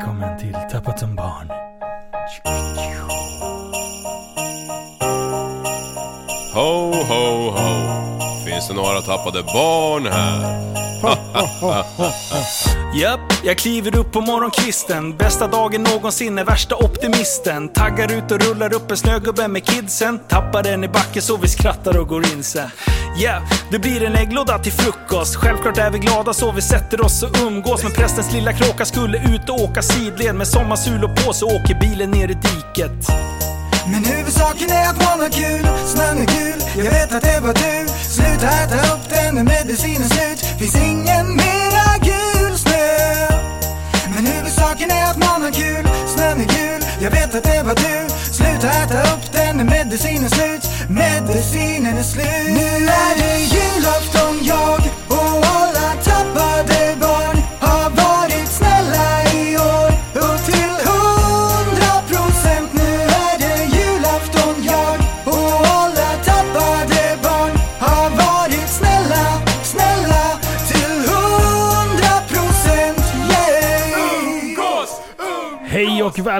Välkommen till Tappat som barn. Ho, ho, ho. Finns det några tappade barn här? Japp, jag kliver upp på morgonkvisten. Bästa dagen någonsin är värsta optimisten. Taggar ut och rullar upp en snögubbe med kidsen. Tappar den i backen så vi skrattar och går in sen. Yeah, det blir en ägglåda till frukost. Självklart är vi glada så vi sätter oss och umgås. Men prästens lilla kråka skulle ut och åka sidled. Med sommarsulor på så åker bilen ner i diket. Men huvudsaken är att man har kul, snön är gul Jag vet att det var du Sluta äta upp den när medicinen slut Finns ingen mera gul snö Men huvudsaken är att man har kul, snön är gul Jag vet att det var du att äta upp den när medicinen slut Medicinen är slut. Nu är det julafton jag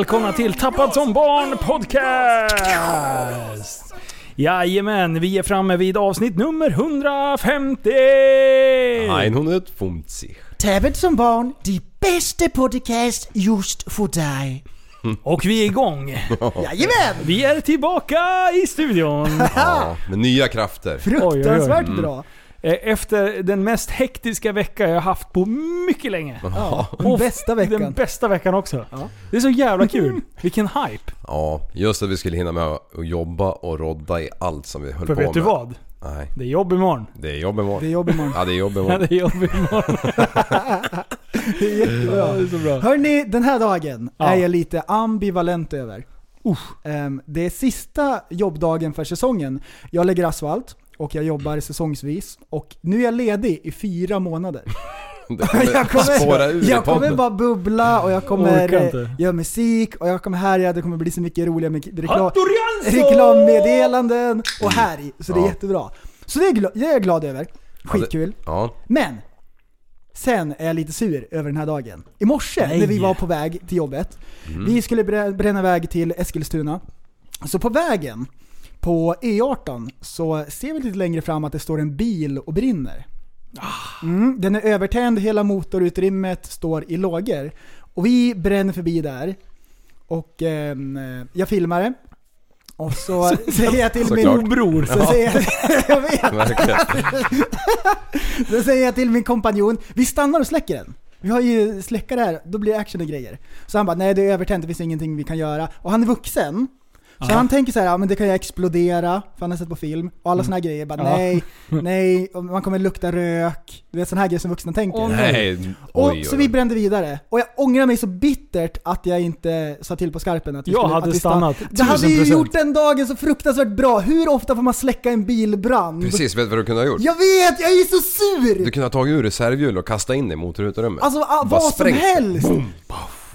välkomna till Tappad som barn podcast! Jajamän, vi är framme vid avsnitt nummer 150! 150. Tappet som barn, de bästa podcast just för dig Och vi är igång. Jajamän! Vi är tillbaka i studion. Ja, med nya krafter. Fruktansvärt bra Eh, Efter den mest hektiska vecka jag haft på mycket länge. Ja, den bästa veckan Den bästa veckan också. Det är så jävla kul. Vilken hype. Ja, just att vi skulle hinna med att jobba och rodda i allt som vi höll För på vet du med. vad? Nej, Det är jobb imorgon. det är jobb imorgon. Det är jobb imorgon Ja, det är jobb Ja, imorgon. det är jobb imorgon. Det är jättebra det är så bra. Hörni, den här dagen Ja. är jag lite ambivalent över. Ehm, det är sista jobbdagen för säsongen. Jag lägger asfalt och jag jobbar säsongsvis. Och nu är jag ledig i fyra månader. Kommer spåra ur i jag kommer bara bubbla och jag kommer göra musik och jag kommer härja. Det kommer bli så mycket roliga med reklam, reklammeddelanden och härj. Så det är Ja. jättebra. Så det är, det är jag glad över. Skitkul. Ja, Men! Sen är jag lite sur över den här dagen. I morse Nej. när vi var på väg till jobbet, vi skulle brä- bränna väg till Eskilstuna. Så på vägen, på E18, så ser vi lite längre fram att det står en bil och brinner. Mm, den är övertänd, hela motorutrymmet står i lågor. Och vi bränner förbi där. Och ehm, jag filmar det. Och så säger jag till min Såklart. bror. så säger jag, jag vet. Då säger jag till min kompanjon, vi stannar och släcker den. Vi har ju släckare här, då blir det action och grejer. Så han bara, nej det är övertänt, det finns ingenting vi kan göra. Och han är vuxen. Så Ja. han tänker så här, ja men det kan ju explodera, för han har sett på film. Och alla såna här grejer, bara Ja. nej, nej, man kommer lukta rök. Du vet såna här grejer som vuxna tänker. Åh, Nej, och oj, så oj, vi oj. brände vidare. Och jag ångrar mig så bittert att jag inte sa till på skarpen att vi Jag skulle, hade att vi stannat. Det hade ju 1000%. gjort den dagen så fruktansvärt bra. Hur ofta får man släcka en bilbrand? Precis, vet du vad du kunde ha gjort? Jag vet, jag är så sur! Du kunde ha tagit ur reservhjul och kastat in det i motorrutorummet. Alltså ah, Bara vad som sprängt helst! Boom.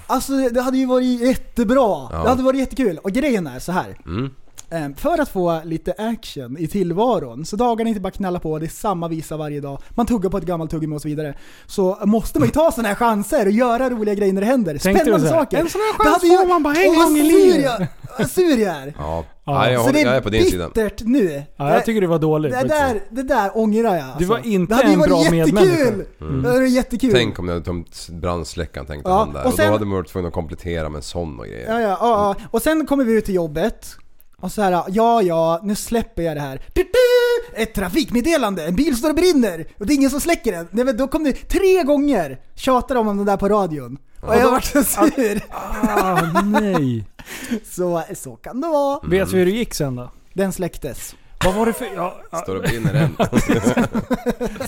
Alltså det hade ju varit jättebra. Ja. Det hade varit jättekul. Och grejen är så här. Mm. Eh, För att få lite action i tillvaron, så dagarna inte bara knalla på, det är samma visa varje dag, man tuggar på ett gammalt tuggummi och så vidare. Så måste man ju ta sådana här chanser och göra roliga grejer när det händer. Tänkte Spännande saker. en sån här chans får man bara en gång i livet. Vad sur jag är. Ja, Ja. Jag, Så håller, det jag är på din sida. bittert nu. Ja, jag tycker det var dåligt. det, faktiskt. där, det där ångrar jag. Du var alltså. inte det hade ju en varit bra jättekul. medmänniska. Det hade varit jättekul. Tänk om ni hade tömt brandsläckaren tänkte Ja, han där. och Och, sen- då hade man varit tvungen att komplettera med en sån och grejer. Ja, ja, ja, ja. Och sen kommer vi ut till jobbet. Och så här, ja, ja, nu släpper jag det här. Du, du, ett trafikmeddelande, en bil står och brinner och det är ingen som släcker den. Nej, men då kom det tre gånger tjatar de om det där på radion. Och jag vart så sur. Ah, nej. Så, så kan det vara. Vet vi hur det gick sen då? Den släcktes. Vad var det för... Ja, ja, Står och brinner än.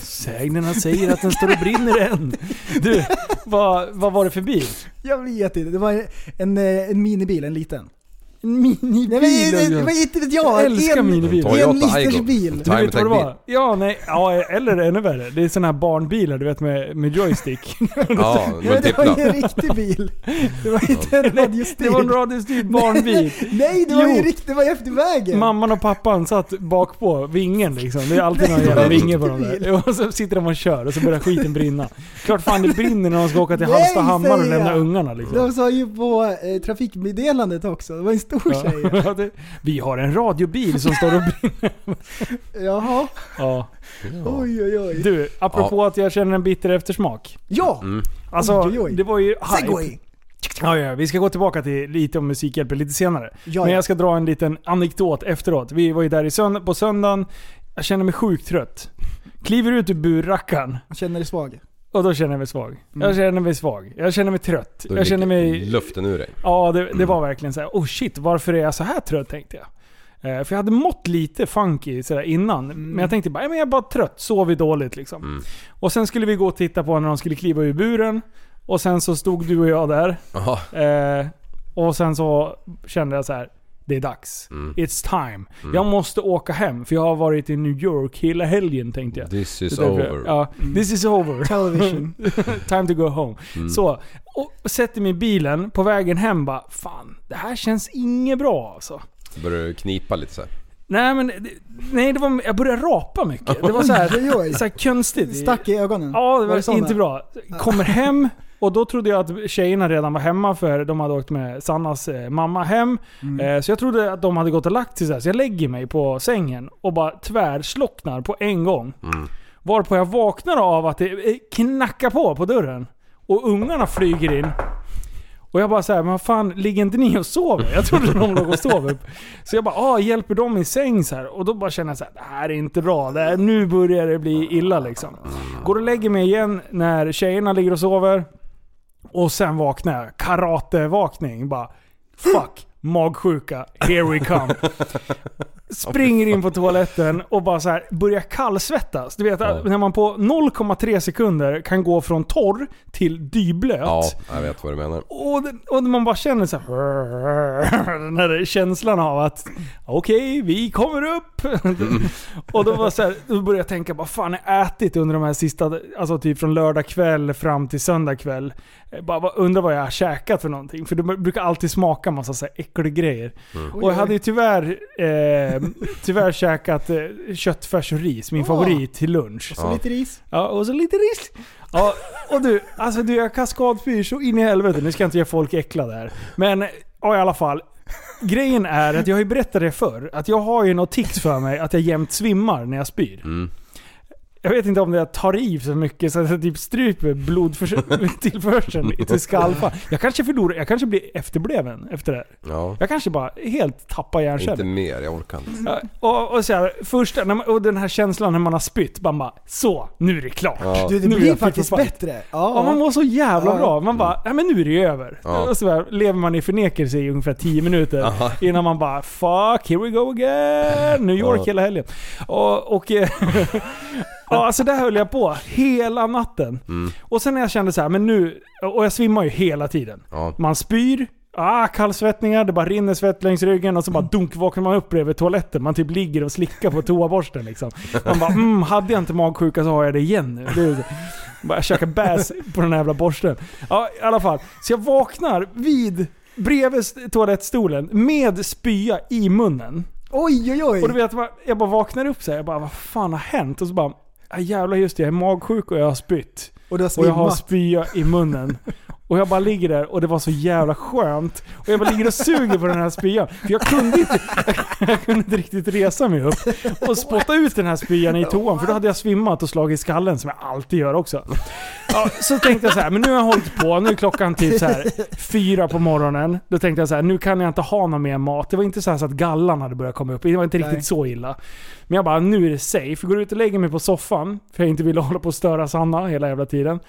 sägnerna säger att den står och brinner än. Du, vad, vad var det för bil? Jag vet inte, det var en, eh, en minibil, en liten. En minibil. Nej men det också. var inte vet Jag jag. älskar en, minibilar. Toyota en liters bil. Du vet vad det var? Ja, nej, ja, eller ännu värre. Det är såna här barnbilar du vet med, med joystick. Ja, Ja, det var ju en riktig bil. Det var inte en radiostyrd. Det var en radiostyrd barnbil. Nej, det var ju riktigt, det var ju efter vägen. Mamman och pappan satt bak på vingen liksom. Det är alltid någon Nej, jävla en vinge på dem där. Och så sitter de och kör och så börjar skiten brinna. Klart fan det brinner när de ska åka till Nej, Hallstahammar och lämna ungarna liksom. De sa ju på eh, trafikmeddelandet också, det var en stor tjej. Ja, det, vi har en radiobil som står och brinner. Jaha, Ja. oj oj oj. Du, apropå att jag känner en bitter eftersmak. Ja! Mm. Alltså, Oj, oj, oj. det var ju hype. Segway! Ja, ja, vi ska gå tillbaka till lite om Musikhjälpen lite senare. Ja, Men ja. jag ska dra en liten anekdot efteråt. Vi var ju där i sönd- på söndagen. Jag känner mig sjukt trött. Kliver ut ur burrackaren Jag känner dig svag. Och då känner jag mig svag. Mm. Jag känner mig svag. Jag känner mig trött. Då Jag känner mig... Luften ur dig. Ja, det, det var verkligen så här. oh shit, varför är jag så här trött tänkte jag. Eh, för jag hade mått lite funky sådär innan. Men jag tänkte bara, "Ja, men jag är bara trött, sover dåligt liksom. Mm. Och sen skulle vi gå och titta på när de skulle kliva ur buren. Och sen så stod du och jag där. Eh, och sen så kände jag så här. Det är dags. Mm. It's time. Jag måste åka hem för jag har varit i New York hela helgen tänkte jag. This is Det därför over. Ja, this is over. Television. Time to go home. Mm. Så, och sätter mig i bilen på vägen hem bara Fan, det här känns inget bra alltså. Börjar du knipa lite så här. Nej men, det- nej det var, jag började rapa mycket. Det var så här, så här konstigt. Stack i ögonen. Ja, det var, såna? inte bra. Kommer hem och då trodde jag att tjejerna redan var hemma för de hade åkt med Sannas eh, mamma hem. Mm. Eh, så jag trodde att de hade gått och lagt sig så, här. så jag lägger mig på sängen och bara tvärslocknar på en gång. Mm. Varpå jag vaknar av att det eh, knackar på på dörren. Och ungarna flyger in. Och jag bara såhär, men vad fan, ligger inte ni och sover? Jag trodde de låg och sov upp. Så jag bara, ah, hjälper dem i säng så här. Och då bara känner jag så här, det här är inte bra. Det här, nu börjar det bli illa liksom. Går och lägger mig igen när tjejerna ligger och sover. Och sen vaknar jag. Karatevakning. Bara, fuck. Magsjuka, here we come. Springer in på toaletten och bara så här börjar kallsvettas. Du vet Ja. när man på 0,3 sekunder kan gå från torr till dyblöt. Ja, jag vet vad du menar. Och, och man bara känner så här, Den här känslan av att okej, vi kommer upp. och då, var så här, då började jag tänka, vad fan har jag ätit under de här sista, alltså typ från lördag kväll fram till söndag kväll. Bara, undrar vad jag har käkat för någonting. För det brukar alltid smaka massa så här äckliga grejer. Och jag hade ju tyvärr, eh, tyvärr käkat eh, köttfärs och ris, min Ah. favorit, till lunch. Så lite ris. Ja, och så lite ris. Ja, och du, alltså du jag kaskadspyr så in i helvete. Nu ska jag inte göra folk äcklade här. Men, ja i alla fall. Grejen är att jag har ju berättat det förr, att jag har ju något tics för mig att jag jämt svimmar när jag spyr. Mm. Jag vet inte om det jag tar i så mycket så att jag typ stryper blodtillförseln till skallfan. Jag kanske förlorar, jag kanske blir efterbleven efter det här. Ja. Jag kanske bara helt tappar Inte hjärncellen. mer, jag orkar inte. Ja, och, och, så här, första, när man, och den här känslan när man har spytt, man bara så, nu är det klart. Ja. Du, det Nu är blir faktiskt bättre. Ja, man Ja. mår så jävla Ja. bra. Man bara, ja men nu är det ju över. Ja. Och så här, lever man i förnekelse i ungefär 10 minuter. Aha. Innan man bara, fuck, here we go again. New York Ja. hela helgen. Och, och eh, ja, alltså där höll jag på hela natten. Mm. Och sen när jag kände så här, men nu, och jag svimmar ju hela tiden. Ja. Man spyr, ah, kallsvettningar, det bara rinner svett längs ryggen och så bara dunk vaknar man upp bredvid toaletten. Man typ ligger och slickar på toaborsten liksom. Man bara mm, hade jag inte magsjuka så har jag det igen nu. Det så- bara käka bäs på den här jävla borsten. Ja, i alla fall. Så jag vaknar vid, bredvid toalettstolen med spya i munnen. Oj oj oj. Och du vet, jag bara vaknar upp så här, jag bara vad fan har hänt? Och så bara, ah, jävlar just det, jag är magsjuk och jag har spytt. Och Och jag har spya i munnen. Och jag bara ligger där och det var så jävla skönt. Och jag bara ligger och suger på den här spyan. För jag kunde inte, jag kunde inte riktigt resa mig upp och spotta ut den här spyan i toan. För då hade jag svimmat och slagit i skallen som jag alltid gör också. Ja, så tänkte jag så här, men nu har jag hållit på. Nu är klockan typ så här fyra på morgonen. Då tänkte jag så här, nu kan jag inte ha någon mer mat. Det var inte så, så att gallan hade börjat komma upp. Det var inte riktigt Nej. så illa. Men jag bara, nu är det safe. Går ut och lägger mig på soffan. För jag inte ville hålla på och störa Sanna hela jävla tiden.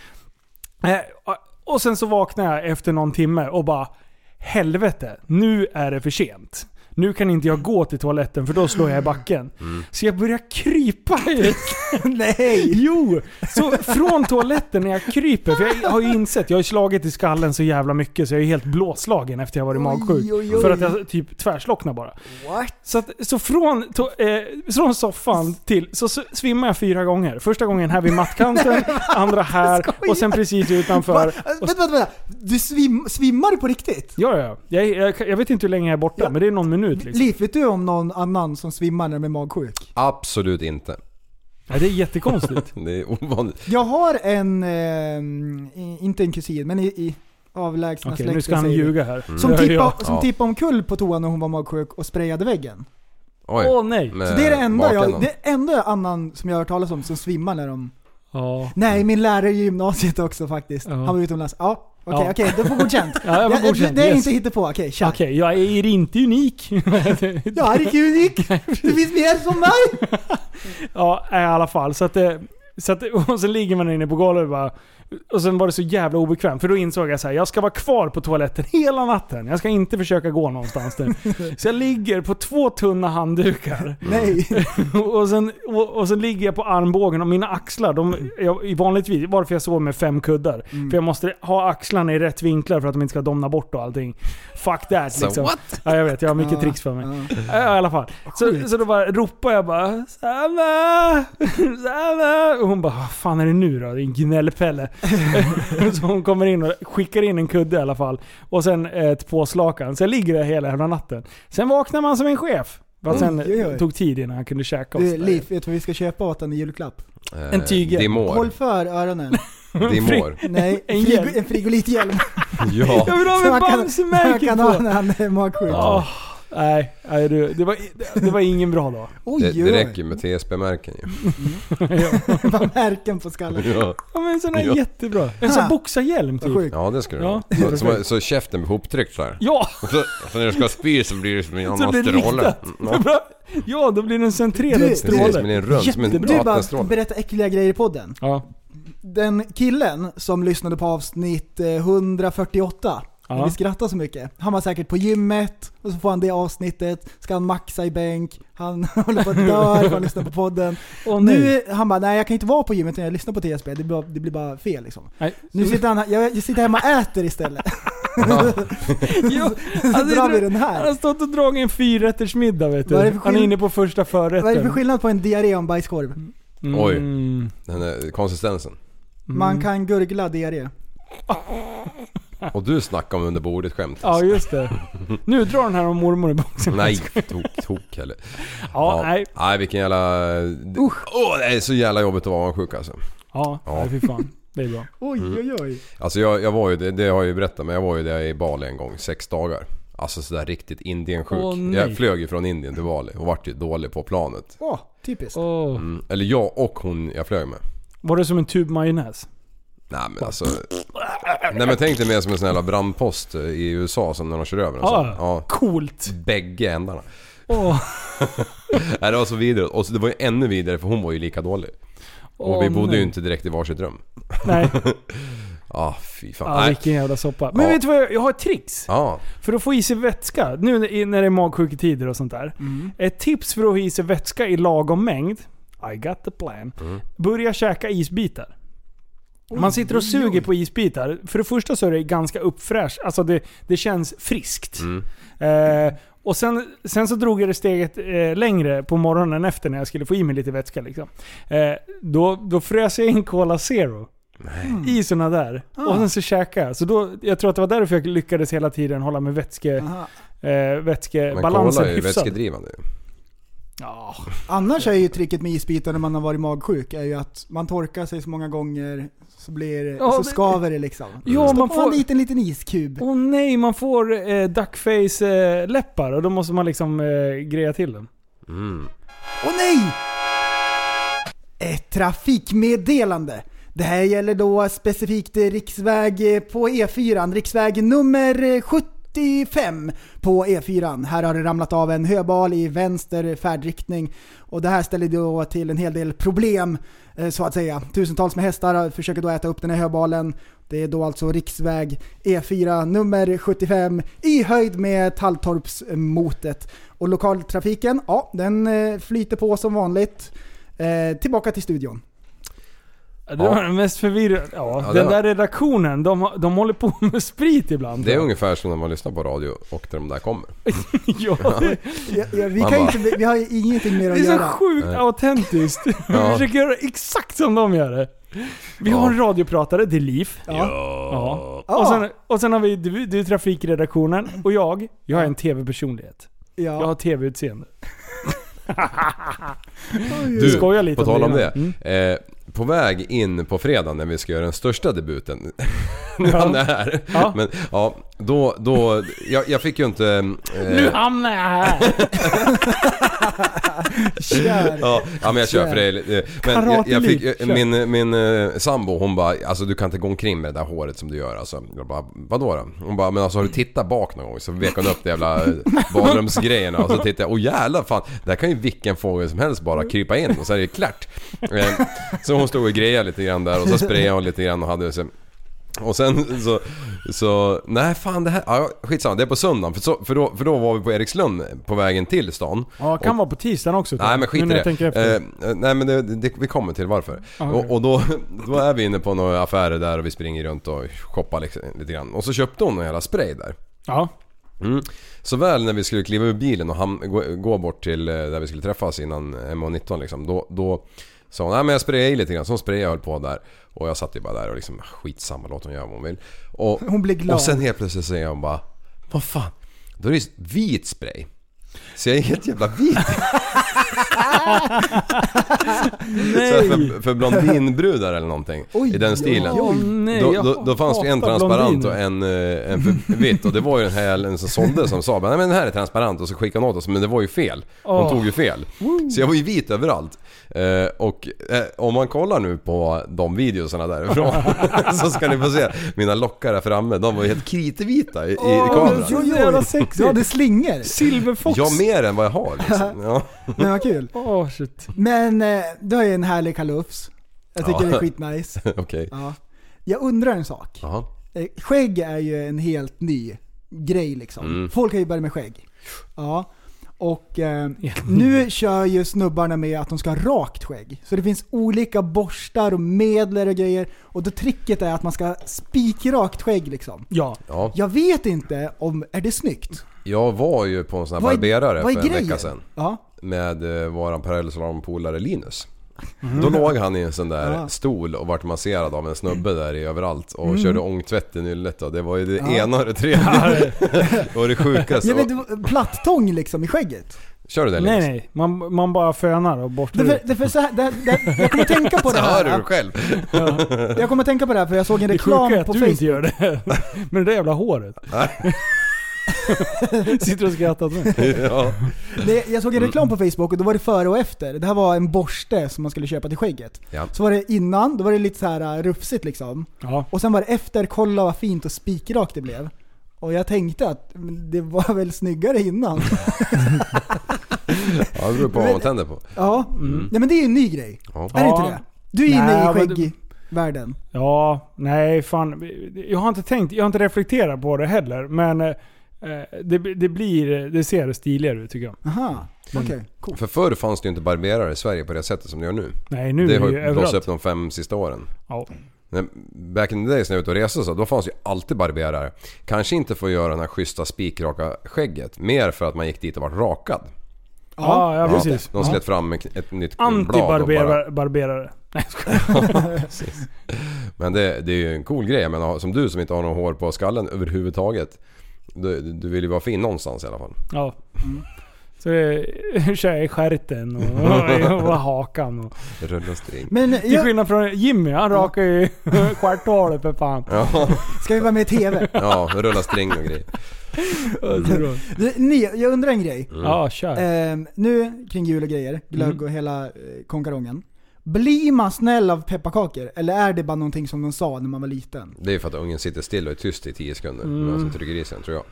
Och- och sen så vaknar jag efter någon timme och bara Helvete, nu är det för sent nu kan inte jag gå till toaletten för då slår jag i backen. Så jag börjar krypa ut. Nej! Jo! Så från toaletten när jag kryper, för jag har ju insett, jag har ju slagit i skallen så jävla mycket så jag är helt blåslagen efter jag varit magsjuk. Oj, oj. För att jag typ tvärslocknar bara. What? Så, att, så från, to, eh, från soffan till, så svimmar jag fyra gånger. Första gången här vid mattkanten, andra här och sen precis utanför. Va? Vänta, vänta, vänta. Du svim, svimmar på riktigt? ja, ja. Jag, jag, jag vet inte hur länge jag är borta, Ja. men det är någon minut liksom. Liv, vet du om någon annan som svimmar när de är magsjuk? Absolut inte. Ja, det är jättekonstigt. Det är ovanligt. Jag har en, eh, inte en kusin, men i, i avlägsna Okej, nu ska han säger vi. ljuga här. Som, Ja, tippa, som Ja. tippade omkull på toan när hon var magsjuk och sprayade väggen. Oj. Åh nej. Så det är det enda jag, det enda annan som jag har hört talas om som svimmar när de... Ja. Nej, min lärare i gymnasiet också faktiskt. Ja. Han var utomlands. Ja, okej, Ja. okej, då får godkänt. Ja, jag var Ja, godkänd. Det är Yes. inte hittepå, okej, kör. Okej, jag är inte unik. Jag är inte unik. Det finns mer som mig. ja, i alla fall. Så att, det- så att, och så ligger man inne på golvet och bara... Och sen var det så jävla obekvämt, för då insåg jag så här, jag ska vara kvar på toaletten hela natten. Jag ska inte försöka gå någonstans nu. Så jag ligger på två tunna handdukar. Nej. Och sen, och, och sen ligger jag på armbågen och mina axlar, de, jag, i vanligtvis, varför jag sover med fem kuddar. Mm. För jag måste ha axlarna i rätt vinklar för att de inte ska domna bort och allting. Fuck that So liksom. what? Ja, jag vet, jag har mycket tricks för mig. ja. Ja, i alla fall. Så, så då bara ropar jag bara Sanna! Sanna! Och hon bara vad fan är det nu då? Din gnällpelle. så hon kommer in och skickar in en kudde i alla fall. Och sen ett påslakan. Så jag ligger där hela jävla natten. Sen vaknar man som en chef. Fast sen Oj, oj, oj. tog tid innan han kunde käka oss. Du. Liv, vet du vad vi ska köpa åt en i julklapp? Eh, En tygel. Dimor. Håll för öronen. Dimor. Nej, En frigo, en frigolithjälm. Ja. Jag vill ha Så med man kan- Man Bamse-märket kan ha på! när han är magsjuk. Åh, nej, nej du, det, var, det var ingen bra dag. Oj, Det, det räcker med TSB-märken ju. Bara märken på skallen. Ja. Ja men en sån här Ja. jättebra. En sån boxarhjälm typ. ja, det ska du Ja. Så, så, så käften blir ihoptryckt såhär. Ja! Och så, så när du ska spy så blir det som en Så annan det blir stråle. Mm, Ja, Ja, då blir det en centrerad Du- precis, men stråle. det är en rund, som en Jättebra. Du bara berätta äckliga grejer i podden. Ja. Den killen som lyssnade på avsnitt eh, 148, Ja. vi skrattade så mycket. Han var säkert på gymmet, och så får han det avsnittet, ska han maxa i bänk, han håller på att dö för han lyssnar på podden. Nej. Nu, han bara, nej jag kan inte vara på gymmet när jag lyssnar på TSB, det blir, det blir bara fel liksom. nej. Nu sitter han, jag, jag sitter hemma och äter istället. Jo, Så alltså, drar vi den Han har här. stått och dragit en fyrrättersmiddag vet du. Är Han är inne på första förrätten. Vad är det för skillnad på en diarré och en bajskorv? Mm. Oj. Den här konsistensen. Man kan gurgla diarré. Och du snackar om under bordet skämt. Ja just det. Nu drar den här om mormor i boxen. Nej, tok, tok heller. Ja, nej. Nej vilken jävla... Åh, det är så jävla jobbigt att vara sjuk alltså. Ja, Ja. nej, fy fan. Det är bra. Oj Mm. oj oj. Alltså jag, jag var ju, det, det har jag ju berättat men jag var ju där i Bali en gång, sex dagar. Alltså sådär riktigt Indiensjuk. Åh, jag flög ju från Indien till Bali och vart ju dålig på planet. Åh, typiskt. Mm. Eller jag och hon jag flög med. Var det som en tub majonnäs? Nej men alltså... Nej men tänk dig mer som en sån här brandpost i USA som när de kör över en sån. Ja. Ja. Coolt. Bägge ändarna. Åh. Nej det var så vidare. Och så det var ju ännu vidare för hon var ju lika dålig. Och vi bodde nej. ju inte direkt i varsitt rum. Nej, Ah, fy fan. ja, Nej. vilken jävla soppa. Men Ja. vet du vad, jag, jag har ett trix. Ja. För att få i sig vätska, nu när när det är magsjuketider och sånt där. Mm. Ett tips för att få i sig vätska i lagom mängd. I got the plan. Mm. Börja käka isbitar. Man sitter och suger på isbitar. För det första så är det ganska uppfräscht. Alltså det, det känns friskt. Mm. Eh, och sen, sen så drog jag det steget eh, längre på morgonen efter när jag skulle få i mig lite vätska. Liksom. Eh, då, då frös jag in Cola Zero. I såna där. Ah. Och sen så käkade jag. Så då, jag tror att det var därför jag lyckades hela tiden hålla med vätske, eh, Men vätskebalansen cola är ju hyfsad. vätskedrivande. Ja, Annars är ju tricket med isbitar när man har varit magsjuk är ju att man torkar sig så många gånger så, blir, Ja, så det- skaver det liksom. Ja, Stoppa man får- en liten, liten iskub. Åh nej, man får eh, duckface-läppar och då måste man liksom eh, greja till dem. Mm. Åh nej! Ett trafikmeddelande. Det här gäller då specifikt eh, riksväg eh, på E4, riksväg nummer eh, 17 75 på E4. Här har det ramlat av en höbal i vänster färdriktning och det här ställer då till en hel del problem eh, så att säga. Tusentals med hästar försöker då äta upp den här höbalen. Det är då alltså riksväg E4 nummer 75 i höjd med Talltorpsmotet. Och lokaltrafiken, ja den eh, flyter på som vanligt. Eh, tillbaka till studion. Det var den mest förvirrande. Ja, Ja, det den var- där redaktionen, de, de håller på med sprit ibland. Det är ungefär som när man lyssnar på radio och de där kommer. ja, Ja, ja, vi, kan bara- inte, vi har ju ingenting mer det att är så göra. sjukt Nej. autentiskt. Vi Ja. försöker göra exakt som de gör det. Vi har en radiopratare, det är Liv. Ja. Ja. Ja. Och, sen, och sen har vi du, du är trafikredaktionen och jag, jag är en tv-personlighet. Jag har tv-utseende. Du, skojar lite på om tal det om det. innan. Eh, på väg in på fredag när vi ska göra den största debuten. nu är han här. Ja. Men ja, då... då jag, jag fick ju inte... Eh, Nu hamnar jag här! Kör. Ja, ja men jag kör för det. eh, Men jag, jag fick, eh, min, min eh, sambo hon bara, alltså du kan inte gå omkring med det där håret som du gör alltså. Jag bara, vadå då? Hon bara, men alltså har du tittat bak någon gång? Så vek hon upp de jävla badrumsgrejerna och så tittade jag, åh jävlar fan, där kan ju vilken fågel som helst bara krypa in och så är det klart. Eh, Så hon stod och grejade lite grann där och så sprayade hon lite grann och hade så och sen så, så, nej fan det här, ja, skitsamma det är på söndagen för, så, för, då, för då var vi på Erikslund på vägen till stan. Ja, kan vara på tisdagen också. Nej men skit i det. efter. Eh, nej men det, det, vi kommer till varför. Ah, och, och då, då är vi inne på några affärer där och vi springer runt och shoppar liksom, lite grann. Och så köpte hon en jävla spray där. Ja. Mm. Så väl när vi skulle kliva ur bilen och ham- gå, gå bort till eh, där vi skulle träffas innan MH19 liksom. Då, då sa hon, nej men jag sprayade i lite grann. Så hon sprayade och höll på där. Och jag satt ju bara där och liksom, skitsamma låt hon göra vad hon vill. Och, Hon blir glad. och sen helt plötsligt säger hon bara, vad fan? Då är det vit spray. Så jag är helt jävla vit. Så här för, för blondinbrudar eller någonting. Oj, I den stilen. Åh, nej, Då, då, då fanns det en transparent blondiner. och en, eh, en för vitt och det var ju den här som sålde som sa nej men den här är transparent och så skickade hon åt oss men det var ju fel. Hon Åh. tog ju fel. Så jag var ju vit överallt. Eh, och eh, om man kollar nu på de videosarna därifrån så ska ni få se mina lockar här framme. De var ju helt kritvita i, i kameran. så jävla sexigt. Du hade slingor. Silverfox. Ja, mer än vad jag har liksom. Ja. Men vad kul. Åh shit. Men eh, du har ju en härlig kalufs. Jag tycker Ja. det är skitnice. Okej. Ja. Jag undrar en sak. Jaha. Eh, Skägg är ju en helt ny grej liksom. Mm. Folk har ju börjat med skägg. Ja. Och eh, nu kör ju snubbarna med att de ska ha rakt skägg. Så det finns olika borstar och medel och grejer. Och då tricket är att man ska ha spikrakt skägg liksom. Ja. Ja. Jag vet inte om, är det snyggt? Jag var ju på en sån här Vad är- barberare vad är för en grejen? vecka sedan. Ja. med eh, våran parallellslalompolare Linus. Då låg han i en sån där Ja. stol och vart masserad av en snubbe där i överallt och körde ångtvätt i nyllet och det var ju det Ja. ena och det tredje. och det sjukaste. Jag vet, Och, du- plattång liksom i skägget. kör du det Nej nej, man, man bara fönar och borstar Därför, ut. därför så här, det, det, jag kommer tänka på det Så hör du här. själv. Jag kommer tänka på det här för jag såg en Det sjuka reklam är att på du Facebook. inte gör det. Med det där jävla håret. Sitter och skrattar mig. ja. Det, jag såg en reklam på Facebook och då var det före och efter. Det här var en borste som man skulle köpa till skägget. Ja. Så var det innan, då var det lite så här uh, rufsigt liksom. Ja. Och sen var det efter, kolla vad fint och spikrakt det blev. Och jag tänkte att det var väl snyggare innan. ja, det beror på vad man tänder på. ja. ja, men det är ju en ny grej. Ja. Är det inte det? Du är inne Nej, i skäggvärlden. Ja, nej fan. Jag har inte tänkt, jag har inte reflekterat på det heller. Men eh, det, det blir, det ser stiligare ut tycker jag. Aha, okej. Cool. För förr fanns det ju inte barberare i Sverige på det sättet som det gör nu. Nej nu det är har det ju blåst upp de fem sista åren. Ja. Back in the days när jag var ute och reste så, då fanns ju alltid barberare. Kanske inte för att göra den här schyssta spikraka skägget. Mer för att man gick dit och var rakad. Ja, ja, precis. De slet fram ett, nytt och bara... Anti-barberare. Nej skojar. Men det, det är ju en cool grej. Jag menar, som du som inte har något hår på skallen överhuvudtaget. Du, du vill ju vara fin någonstans i alla fall. Ja. Så det kör jag i stjärten och, och hakan. Och. Rulla string. Men Till jag, skillnad från Jimmy, han rakar ju stjärthålet för fan. Ja, ska vi vara med i TV? ja, rulla string och grejer. Ni, jag undrar en grej. Ja, kör. Ehm, nu kring jul och grejer, glögg och hela eh, konkarongen. Blir man snäll av pepparkakor? Eller är det bara någonting som de sa när man var liten? Det är ju för att ungen sitter still och är tyst i 10 sekunder. Mm. Medan som trycker i sig den, tror jag.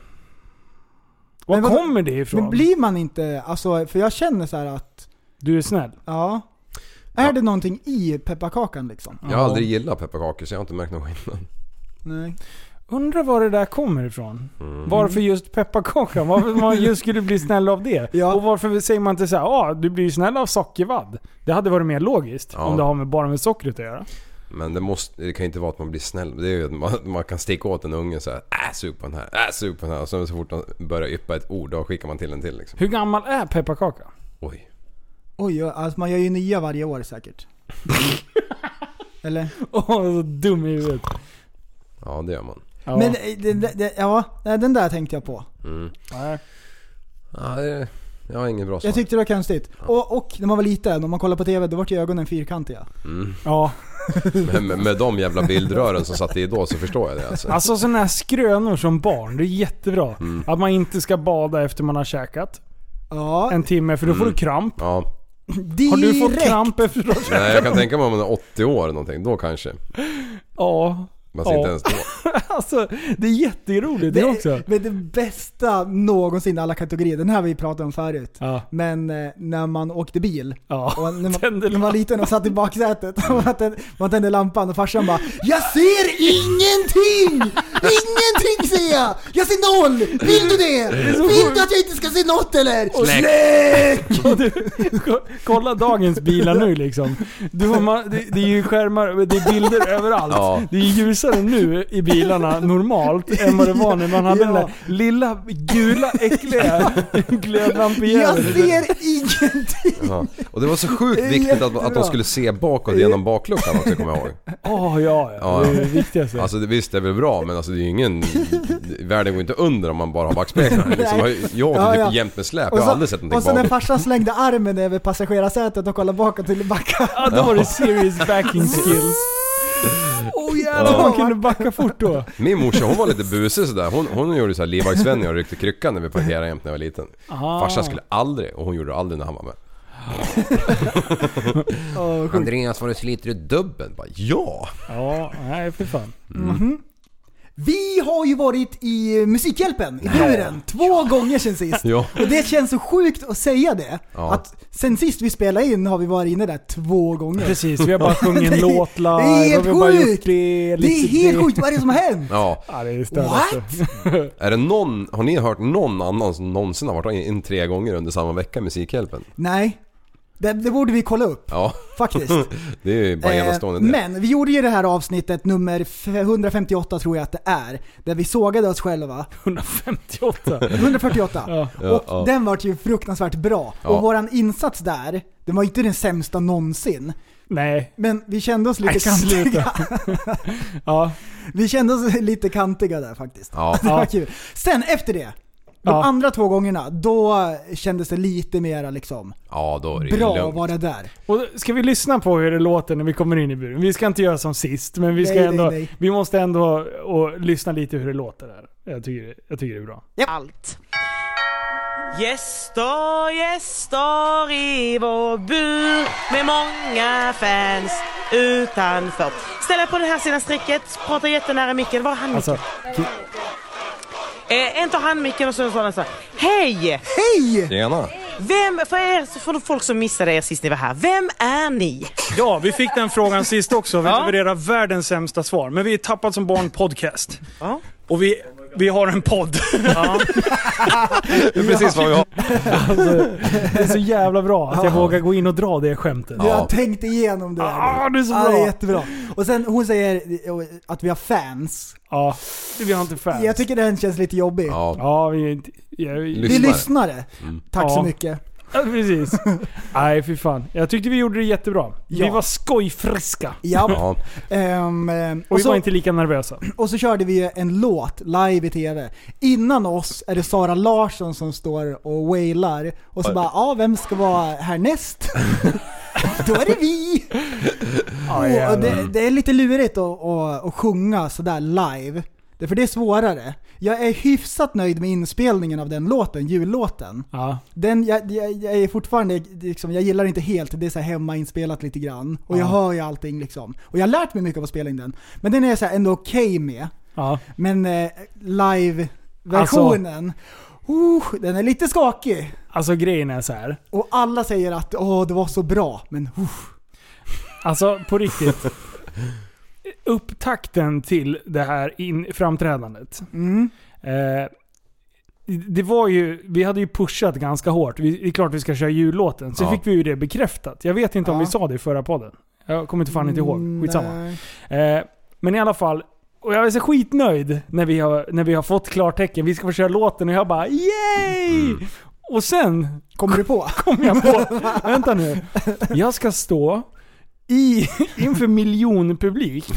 Var Men vad- kommer det ifrån? Men blir man inte, alltså, för jag känner så här att, Du är snäll. ja. Är det någonting i pepparkakan liksom? Jag har aldrig gillat pepparkakor så jag har inte märkt någon skillnad. Nej. Undrar var det där kommer ifrån. Mm. Varför just pepparkakan? Varför man just skulle bli snäll av det? Ja. Och varför säger man inte så här, ja du blir ju snäll av sockervadd? Det hade varit mer logiskt. Ja. Om det har med, bara med sockret att göra. Men det, måste, det kan ju inte vara att man blir snäll. Det är ju att man, man kan sticka åt en unge så här, äh sug på den här, äh sug på den här. Och så, så fort de börjar yppa ett ord, då skickar man till en till liksom. Hur gammal är pepparkaka? Oj. Oj, alltså man gör ju nya varje år säkert. Eller? Åh, så dum i huvudet. Ja det gör man. Ja. Men eh, det, det, det, ja, den där tänkte jag på. Mm. Nej. Ja, det, jag har inget bra svar. Jag tyckte det var konstigt. Och, och när man var liten, om man kollade på TV, då var ju ögonen fyrkantiga. Mm. Ja. med, med, med de jävla bildrören som satt i då så förstår jag det alltså. Alltså sådana här skrönor som barn, det är jättebra. Mm. Att man inte ska bada efter man har käkat. Ja, En timme, för då får Mm. du kramp. Ja. direkt. Har du fått kramp efter att du har käkat? Nej jag kan tänka mig om man är 80 år eller någonting, då kanske. Ja. Man ser Ja. inte ens då. Alltså, det är jätteroligt det också. Men det bästa någonsin i alla kategorier, den här har vi pratat om förut. Ja. Men eh, när man åkte bil, Ja. och när man, när man var liten och satt i baksätet, och man tände, man tände lampan och farsan bara Jag ser ingenting! Ingenting ser jag! Jag ser noll! Vill du det? Vill du att jag inte ska se något eller? Släck! Och ko- kolla dagens bilar nu liksom. Du har ma- det, det är ju skärmar, det är bilder överallt. Ja. Det är ljusare nu i bilarna normalt än vad det var när man hade den Ja. där lilla gula äckliga Jag glödlampejäveln. ser ingenting! Ja. Och det var så sjukt viktigt att, att de skulle se bakåt genom bakluckan också kommer jag ihåg. Åh ja, ja, Ja, det är det viktigaste. Alltså visst det är väl bra men alltså det är ju ingen... Världen går inte under om man bara har backspeglar. Liksom, jag jag åker Ja, typ ja. jämt med släp, Och jag har så, aldrig sett och någonting så när bakåt. farsan slängde armen över passagerarsätet och kollade bakåt till backa. ja, då var det serious backing skills. Oh Ja. Man kunde backa fort då. Min morsa hon var lite busig sådär. Hon, hon gjorde såhär livvaktsvändningar och ryckte kryckan när vi parkerade jämt när jag var liten. Ah. Farsan skulle aldrig, och hon gjorde det aldrig när han var med. Oh. Andreas var du sliter i dubben? Bara, ja! Ja, nej för fan. Vi har ju varit i Musikhjälpen i buren två gånger sen sist. Ja. Och det känns så sjukt att säga det. Ja. Att sen sist vi spelade in har vi varit inne där två gånger. Precis, vi har bara sjungit en Det är- låt live. det är helt sjukt. det. Det är helt sjukt, vad är det som har hänt? Ja. Ja, det är What? alltså. Är det någon, har ni hört någon annan som någonsin har varit in tre gånger under samma vecka i Musikhjälpen? Nej. Det, det borde vi kolla upp, Ja, faktiskt. det är ju bara Eh, enastående det. men vi gjorde ju det här avsnittet, nummer f- 158 tror jag att det är, där vi sågade oss själva. 158. 148. Ja. Och ja. den var ju fruktansvärt bra. Ja. Och våran insats där, den var ju inte den sämsta någonsin. Nej. Men vi kände oss lite Nej, kantiga. Ja. Vi kände oss lite kantiga där faktiskt. Ja. Det var Ja. kul. Sen efter det, de Ja. andra två gångerna, då kändes det lite mera liksom ja, då är det bra att lugnt. vara där. Och ska vi lyssna på hur det låter när vi kommer in i buren? Vi ska inte göra som sist, men vi ska Nej, nej, ändå... nej. Vi måste ändå och lyssna lite hur det låter där. Jag tycker, jag tycker det är bra. allt. Gäster, gäster i vår bur med många fans utanför. Ställ er på den här sidan strecket, prata jättenära micken. Var är handmicken? Alltså, Eh, en tar handmicken och så sa den så här. Hej! Hej! Tjena! Vem, för er, för folk som missade er sist ni var här, vem är ni? ja, vi fick den frågan sist också. Vi Ja. levererar världens sämsta svar. Men vi är Tappad som barn podcast. Ja. Och vi, vi har en podd. Det är precis vad vi har. Alltså, det är så jävla bra att jag Ja. vågar gå in och dra det skämtet. Du har Ja. tänkt igenom det. här. Ah, det är så Ja, bra. det är jättebra. Och sen hon säger att vi har fans. Ja, vi har inte fans. Jag tycker den känns lite jobbig. Ja, Ja, vi är inte... Ja, vi, Vi Lyssnare. lyssnare. Tack Ja. så mycket. Ja, precis. Nej, fy fan. Jag tyckte vi gjorde det jättebra. Vi Ja. var skojfriska. Ja. ja. Ehm, Och och, vi var så, inte lika nervösa. och så körde vi en låt live i TV. Innan oss är det Sara Larsson som står och wailar. Och så bara, ja vem ska vara härnäst? Då är det vi! Jävlar. det, det är lite lurigt att, att, att sjunga sådär live. Det- För det är svårare. Jag är hyfsat nöjd med inspelningen av den låten, jullåten. Ja. Den, jag, jag, jag är fortfarande, liksom, jag gillar inte helt, det är så här hemma lite grann. Och jag Ja. hör ju allting liksom. Och jag har lärt mig mycket av att spela in den. Men den är jag så ändå okej med. Ja. Men eh, live-versionen, Uh, den är lite skakig. Alltså grejen är så här. Och alla säger att åh, det var så bra. Men uh, Alltså på riktigt. Upptakten till det här in, framträdandet. mm. Eh, det var ju, vi hade ju pushat ganska hårt. Vi, det är klart vi ska köra jullåten. Så Ja. fick vi ju det bekräftat. Jag vet inte om Ja. vi sa det i förra podden. Jag kommer inte fan inte ihåg. Mm, Skitsamma. Eh, men i alla fall. Och jag är så skitnöjd när vi har, när vi har fått klartecken. Vi ska få köra låten och jag bara yay! Mm. Och sen Kommer du på? kom jag på, vänta nu. Jag ska stå i, inför miljonpublik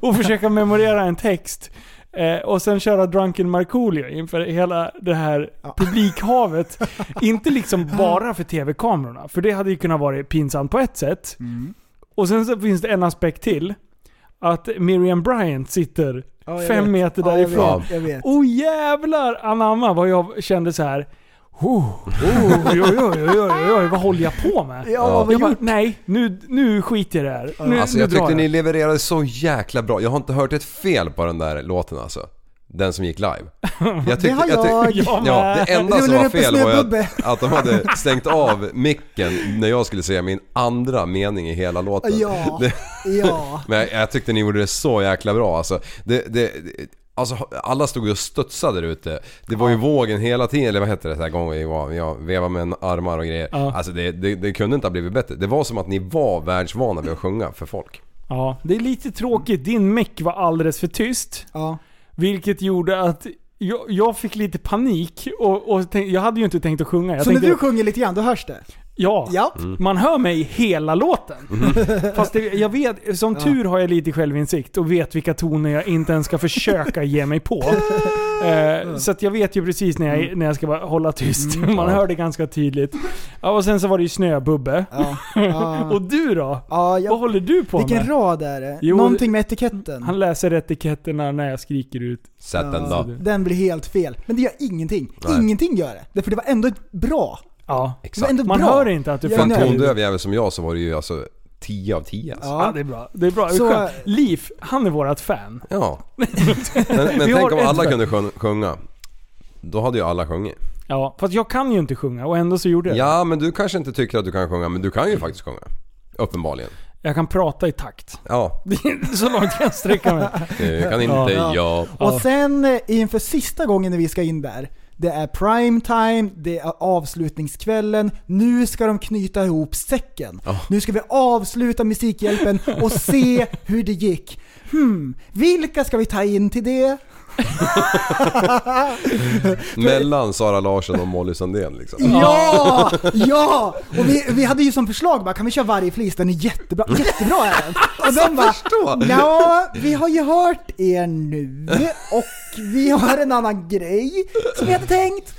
och försöka memorera en text. Eh, och sen köra Drunken Markoolio inför hela det här Ja. publikhavet. Inte liksom bara för tv-kamerorna, för det hade ju kunnat vara pinsamt på ett sätt. Mm. Och sen så finns det en aspekt till. Att Miriam Bryant sitter Ja, fem vet. meter Ja, jag därifrån. vet, jag vet. Oh jävlar anamma vad jag kände så här. Oh, oh, oj, oj, oj, oj, vad håller jag på med? Ja, jag bara, nej, nu, nu skiter jag i det här. Nu, Alltså nu jag tyckte jag. ni levererade så jäkla bra. Jag har inte hört ett fel på den där låten alltså. Den som gick live. Jag Det har jag. tyck- Jag ja, med. det enda som var fel var att, att de hade stängt av micken när jag skulle säga min andra mening i hela låten. Ja, Det, ja. men jag, jag tyckte ni gjorde det så jäkla bra alltså. Det, det, alltså alla stod ju och studsade där ute. Det var ju vågen hela tiden, eller vad hette det så här gånger vi var, jag vevade med en armar och grejer. Ja. Alltså det, det, det kunde inte ha blivit bättre. Det var som att ni var världsvana vid att sjunga för folk. Ja, det är lite tråkigt. Din meck var alldeles för tyst. ja. Vilket gjorde att jag, jag fick lite panik. Och, och tänk, jag hade ju inte tänkt att sjunga. Jag Så när tänkte, du sjunger lite grann, då hörs det? Ja, Ja. man hör mig hela låten. Fast det, jag vet, som tur har jag lite självinsikt och vet vilka toner jag inte ens ska försöka ge mig på. Eh, så att jag vet ju precis när jag, när jag ska bara hålla tyst. Man hör det ganska tydligt. Ja, och sen så var det ju snöbubbe. Ja. ja. Och du då? ja Vad jag, håller du på vilken med? rad är det? Jo, Någonting med etiketten. Han läser etiketterna när jag skriker ut. Sätt den Ja, då. Den blir helt fel. Men det gör ingenting. Nej. Ingenting gör det. Därför det var ändå ett bra. Ja. Exakt. ändå Man bra. hör inte att du Jag För är en nöjd. tondöv jävel som jag så var det ju alltså 10 av 10 alltså. Ja, det är bra. Det är bra. Så- Skönt. Liv, han är vårat fan. Ja. Men, men tänk om alla kunde sjung- sjunga. Då hade ju alla sjungit. Ja, fast jag kan ju inte sjunga och ändå så gjorde jag det. Ja, men du kanske inte tycker att du kan sjunga, men du kan ju faktiskt sjunga. Uppenbarligen. Jag kan prata i takt. Ja, Det är så långt kan jag sträcka mig. det kan inte Ja. jag. Och sen eh, inför sista gången när vi ska in där. Det är prime time, det är avslutningskvällen. Nu ska de knyta ihop säcken. Ja. Nu ska vi avsluta Musikhjälpen och se hur det gick. Hmm, vilka ska vi ta in till det? Mellan Sara Larsson och Molly Sandén liksom. Ja! Ja! Och vi, vi hade ju som förslag bara, kan vi köra varje flis? Den är jättebra. Jättebra är den! Och de bara, ja, vi har ju hört er nu och vi har en annan grej som vi hade tänkt.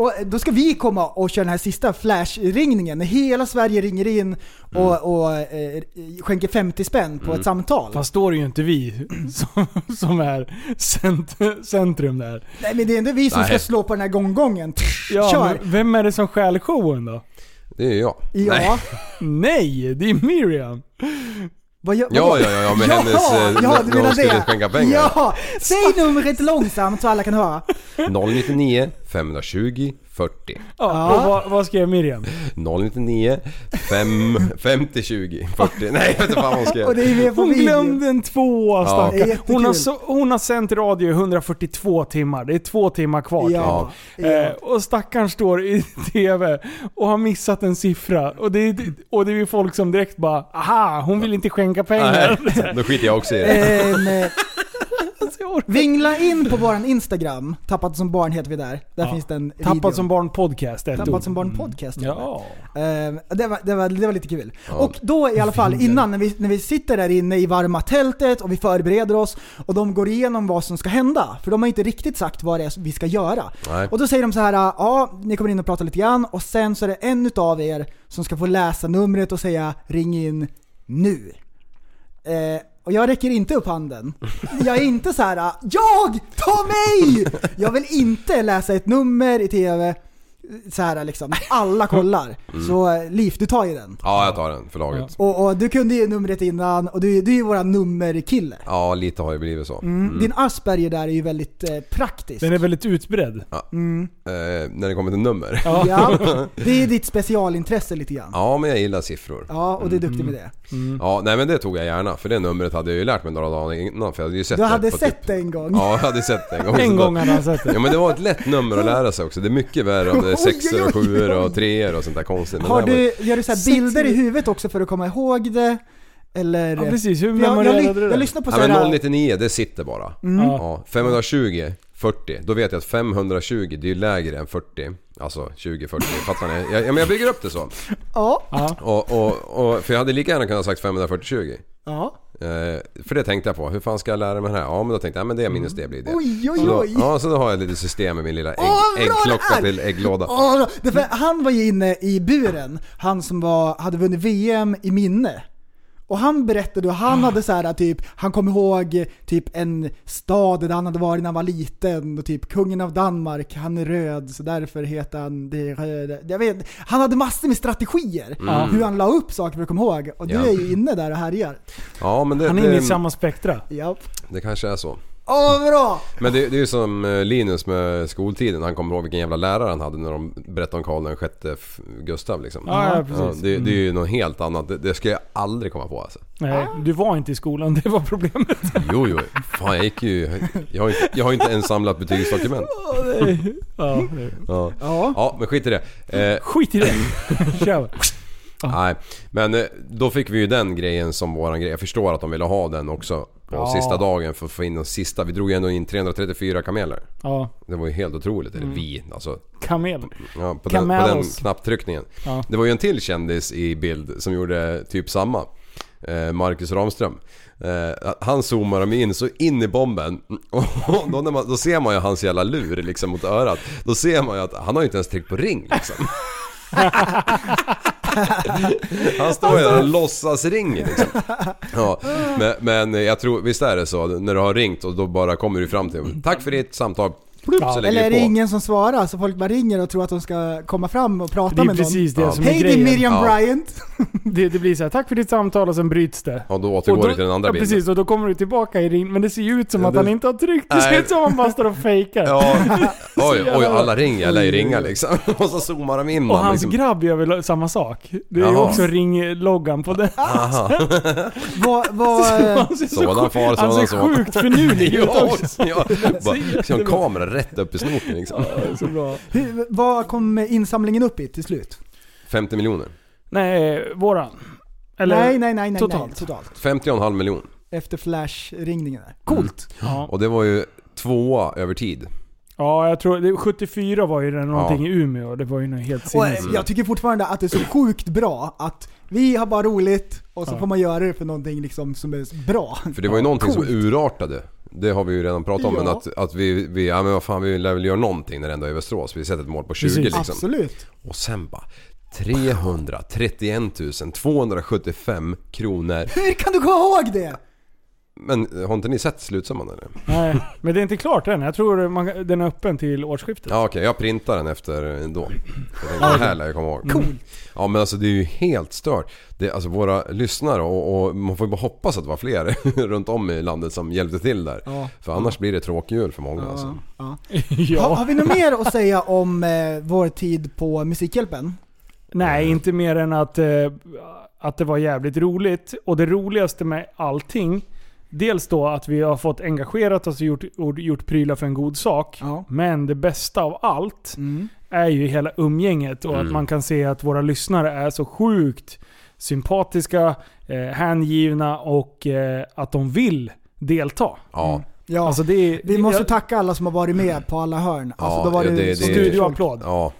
Och då ska vi komma och köra den här sista flashringningen när hela Sverige ringer in och, och eh, skänker 50 spänn på ett samtal. Fast då är det ju inte vi som, som är cent, centrum där. Nej men det är inte vi som Nej. ska slå på den här gonggongen. Ja, Kör! vem är det som stjäl showen då? Det är jag. Ja. Nej. Nej, det är Miriam. Vad gör, Ja, ja, ja, ja, med hennes, eh, ja, du menar det. skänka pengar. Ja! Säg numret långsamt så alla kan höra. 099 520 40. Ja, Ja. Och vad, vad skrev Miriam? 099 5, 50 20 40. Nej, jag vet inte fan vad hon Och skrev. det är med på Hon video. glömde en tvåa Det är stackarn. jättekul. Hon, har så, hon har sänt radio i 142 timmar. Det är två timmar kvar. Ja. typ. Eh, och stackaren står i TV och har missat en siffra. Och det är, och det är ju folk som direkt bara aha, hon vill inte skänka pengar. Nej, då skiter jag också i det. Ehm, jag orkar- vingla in på våran Instagram, Tappat som barn heter vi där. Där Ja. finns den Tappad videon. som barn podcast. ett Tappat ord. som barn podcast. Ja. Ehm, det, var, det, var, det var lite kul. Och då i alla fall innan, när vi, när vi sitter där inne i varma tältet och vi förbereder oss och de går igenom vad som ska hända. För de har inte riktigt sagt vad det är vi ska göra. Nej. Och då säger de så här, ja, ni kommer in och pratar lite grann och sen så är det en utav er som ska få läsa numret och säga ring in nu. Eh, och jag räcker inte upp handen. Jag är inte så här, jag! Ta mig! Jag vill inte läsa ett nummer i TV så här liksom, alla kollar. Mm. Så eh, Liv, du tar ju den. Ja, jag tar den för laget. Och, och du kunde ju numret innan och du, du är ju våran nummerkille. Ja, lite har det blivit så. Mm. Din Asperger där är ju väldigt eh, praktisk. Den är väldigt utbredd. Mm. Eh, när det kommer till nummer. Ja. Ja, det är ditt specialintresse lite grann. Ja, men jag gillar siffror. Ja, och du är duktig med det. Ja, nej men det tog jag gärna. För det numret hade jag ju lärt mig några dagar innan. För jag hade ju sett Du det hade på sett typ... det en gång. Ja, jag hade sett det en gång. En gång hade han sett det. Ja men det var ett lätt nummer att lära sig också. Det är mycket värre om det är sexor och sjuor och treor och sånt där konstigt. Men Har här var- du, gör du så här bilder i huvudet också för att komma ihåg det? Eller? Ja precis, hur jag, jag, memorerade ly- du jag det? lyssnar på Ja så men här, 099 det sitter bara. Mm. Ja. Ja, 520, 40. Då vet jag att 520 det är ju lägre än 40. Alltså 20, 40. Fattar ni? Jag, ja, men jag bygger upp det så. Ja, Ja. Och, och, och, för jag hade lika gärna kunnat sagt 540, 20. ja. Eh, för det tänkte jag på. Hur fan ska jag lära mig det här? Ja men då tänkte jag, ja, men det minus det blir det. Oj, oj, Så då, oj. ja, så då har jag lite system med min lilla ägg, det äggklocka till ägglåda. Därför han var ju inne i buren, han som var, hade vunnit VM i minne. Och han berättade och han hade så här typ, han kom ihåg typ en stad där han hade varit när han var liten och typ kungen av Danmark, han är röd så därför heter han det röda. Jag vet, han hade massor med strategier, hur han la upp saker för att komma ihåg. Och du Mm. Ja. är ju inne där och härjar. Ja men det, Han är inne i det, samma spektra. Japp. det kanske är så. Åh vad bra! Men det, det är ju som eh, Linus med skoltiden. Han kommer ihåg vilken jävla lärare han hade när de berättade om Karl den sjätte Gustav liksom. Ja, ja Ja, precis. det, det är ju något helt annat. Det, det skulle jag aldrig komma på alltså. Nej, du var inte i skolan, det var problemet. Jo, jo. Fan jag gick ju... Jag har, inte, jag har inte ens samlat betygsdokument. Ja, det- ja, det- Ja. Ja. ja, men skit i det. Eh, Skit i det. Kör. Nej, men eh, då fick vi ju den grejen som våran grej. Jag förstår att de ville ha den också på Ja. sista dagen för att få in de sista. Vi drog ju ändå in 334 kameler. Ja, Det var ju helt otroligt. Eller vi, alltså. kamel. Ja, på, den, på den knapptryckningen. Ja. Det var ju en till kändis i bild som gjorde typ samma. Eh, Marcus Ramström. Eh, han zoomar dem in så in i bomben. Och då, man, då ser man ju hans jävla lur liksom mot örat. Då ser man ju att han har ju inte ens tryckt på ring liksom. Han står ju där och låtsas ringer liksom. Ja, men, men jag tror, visst är det så när du har ringt och då bara kommer du fram till Tack för ditt samtal. Plupp, Ja. Eller är det på. ingen som svarar så folk bara ringer och tror att de ska komma fram och prata Det är med någon? precis det Ja. som är Hej det är. Miriam Ja. Bryant! Det, det blir så här, tack för ditt samtal och sen bryts det. Ja, då återgår Och du till den andra ja, bilden. precis, och då kommer du tillbaka i ring, men det ser ju ut som Ja, att det- han inte har tryckt. Det ser ut som att han bara står och fejkar. Ja, oj, oj alla ringer, jag lär ju ringa liksom. Och så zoomar de in Och man, hans liksom. grabb gör väl samma sak? Det är ju också ringloggan på den. vad, vad, Han ser så Sådan Han ser sjukt finurlig ut också. ja, bara, en kamera rätt upp i snoken liksom. Så bra. hur, vad kom insamlingen upp i till slut? 50 miljoner. Nej, våran. Eller, nej, nej, nej, nej, totalt. nej, totalt. 50,5 miljon. Efter flash-ringningen där. Coolt! Ja. Och det var ju tvåa över tid. Ja, jag tror det, 74 var ju det någonting Ja. i Umeå. Det var ju något helt eh, sinnes. jag tycker fortfarande att det är så sjukt bra att vi har bara roligt och så Ja. får man göra det för någonting liksom som är bra. För det var ju någonting coolt. som urartade. Det har vi ju redan pratat om, men Ja. att, att vi, vi, ja men vad fan vi lär väl göra någonting när det ändå är Västerås. Vi sätter ett mål på 20 Precis. liksom. Absolut. Och sen bara 331 275 kronor. Hur kan du komma ihåg det? Men har inte ni sett slutsumman eller? Nej, men det är inte klart än. Jag tror man, den är öppen till årsskiftet. Ja okej, jag printar den efter då. Jag tänkte, det här lär jag komma ihåg. Cool. Ja men alltså det är ju helt stört. Det, är alltså våra lyssnare och, och man får ju bara hoppas att det var fler runt om i landet som hjälpte till där. Ja. För annars blir det tråkig jul för många alltså. Ja. Ja. Har, har vi något mer att säga om eh, vår tid på Musikhjälpen? Nej, inte mer än att, eh, att det var jävligt roligt. Och det roligaste med allting, dels då att vi har fått engagerat oss och gjort, gjort prylar för en god sak. Ja. Men det bästa av allt Mm. är ju hela umgänget och att Mm. man kan se att våra lyssnare är så sjukt sympatiska, eh, hängivna och eh, att de vill delta. Ja. Ja, Alltså det är, vi måste jag- tacka alla som har varit med på alla hörn. Alltså, Ja, då var det, ja, det- det-. Studioapplåd. Ja.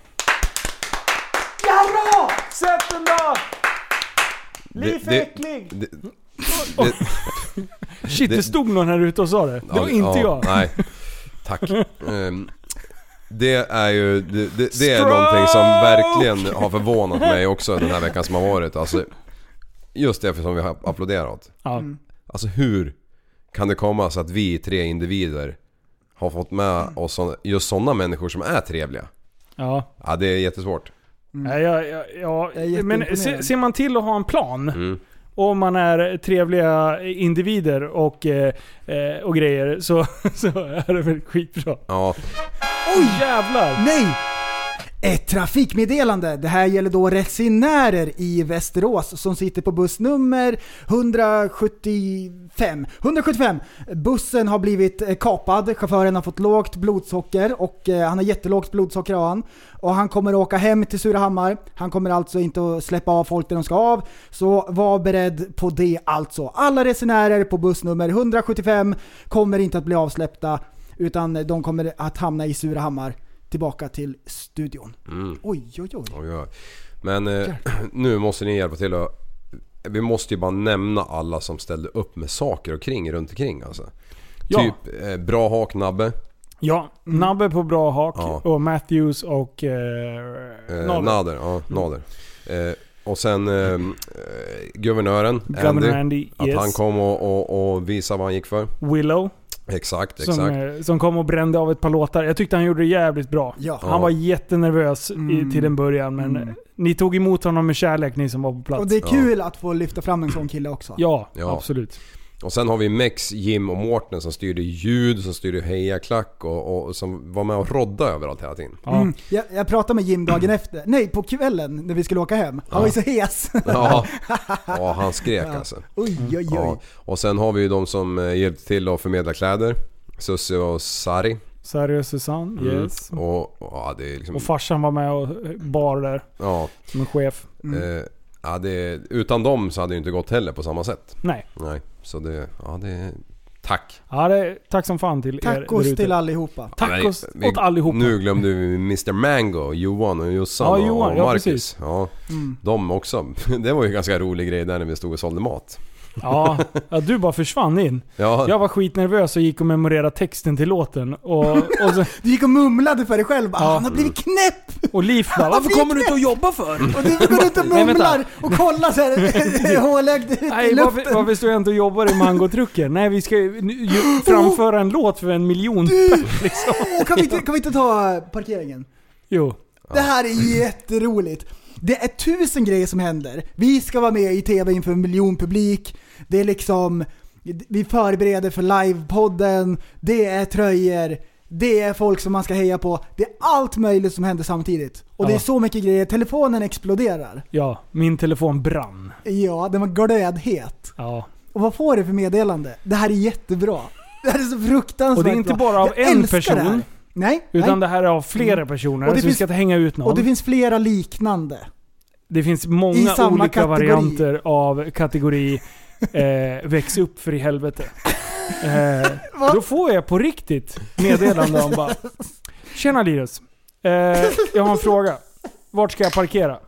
Sätt den då! Det- det- det- det- Shit, det, Det- stod någon här ute och sa det. Det var inte ja, jag. Nej. Tack. Ehm, det är ju, det, det, det är någonting som verkligen har förvånat mig också den här veckan som har varit. Alltså, just det som vi har applåderat. Ja. Alltså hur kan det komma så att vi tre individer har fått med oss just sådana människor som är trevliga? Ja. Ja, det är jättesvårt. Nej, ja, ja, ja. Jag är Men se, ser man till att ha en plan Mm. Och man är trevliga individer och, eh, eh, och grejer så, så är det väl skitbra. Ja, Oj jävlar! Nej! Ett trafikmeddelande. Det här gäller då resenärer i Västerås som sitter på bussnummer 175. 175! Bussen har blivit eh, kapad, chauffören har fått lågt blodsocker och eh, han har jättelågt blodsocker har han. Och han kommer åka hem till Surahammar. Han kommer alltså inte att släppa av folk där de ska av. Så var beredd på det alltså. Alla resenärer på buss nummer 175 kommer inte att bli avsläppta utan de kommer att hamna i Surahammar tillbaka till studion. Mm. Oj, oj, oj. oj, oj. Men eh, nu måste ni hjälpa till att... Vi måste ju bara nämna alla som ställde upp med saker och kring runt omkring alltså. Ja. Typ eh, Bra Hak Nabbe, Ja, Nabbe på bra hak Ja. och Matthews och eh, eh, Nader. Ja, Nader. Eh, och sen eh, eh, guvernören Governor Andy. Andy, Att yes. han kom och, och, och visade vad han gick för. Willow, Exakt, som, exakt. eh, som kom och brände av ett par låtar. Jag tyckte han gjorde det jävligt bra. Ja. Han var jättenervös i, till en början men Mm. ni tog emot honom med kärlek ni som var på plats. Och det är kul att få lyfta fram en sån kille också. Ja, Ja. absolut. Och sen har vi Mex, Jim och Mårten som styrde ljud, som styrde hejaklack och, och som var med och rodda överallt hela tiden. Ja. Mm. Jag, jag pratade med Jim dagen efter, nej på kvällen när vi skulle åka hem. Han var ju så hes. Ja, ja han skrek alltså. Oj, oj, oj. Ja. Och sen har vi ju de som eh, hjälpte till att förmedla kläder. Susie och Sari. Sari och Susanne, Mm. yes. Och, och ja, det är liksom... Och farsan var med och bar där Ja, som en chef. eh, ja, det, utan dem så hade det ju inte gått heller på samma sätt. Nej. Nej, så det... Ja, det... Tack. Ja, det tack som fan till er Tacos där ute. till allihopa. Tacos Nej, åt allihopa. Nu glömde vi Mr Mango, Johan och Jossan Ja, och- Johan, och ja, Marcus. precis. Ja, Mm. de också. Det var ju en ganska rolig grej där när vi stod och sålde mat. Ja, ja, du bara försvann in. Ja, Jag var skitnervös och gick och memorerade texten till låten. Och, och, så, Du gick och mumlade för dig själv bara, Ja. han har blivit knäpp! och Liv bara 'Varför kommer du inte att jobba för?' Och du går ut och Nej, vänta. mumlar och kollar såhär hålögd i Nej, varför, luften. varför står jag inte och jobbar i mangotrucken? Nej, vi ska ju nu- ju framföra en låt för en miljon pers, liksom. Åh, kan, vi inte, kan vi inte ta parkeringen? Jo. Det här är jätteroligt. Det är tusen grejer som händer. Vi ska vara med i TV inför en miljon publik. Det är liksom, vi förbereder för livepodden, det är tröjor, det är folk som man ska heja på. Det är allt möjligt som händer samtidigt. Och det är Ja. så mycket grejer. Telefonen exploderar. Ja, min telefon brann. Ja, den var glödhet. Ja. Och vad får det för meddelande? Det här är jättebra. Det här är så fruktansvärt Och det är inte bra. bara av Jag en person. Nej, Utan nej. det här är av flera personer. Och det så vi finns- ska inte hänga ut någon. Och det finns flera liknande. Det finns många olika kategori. varianter av kategori eh, väx upp för i helvete. Eh, då får jag på riktigt meddelande om bara Tjena Linus. Eh, jag har en fråga. Vart ska jag parkera?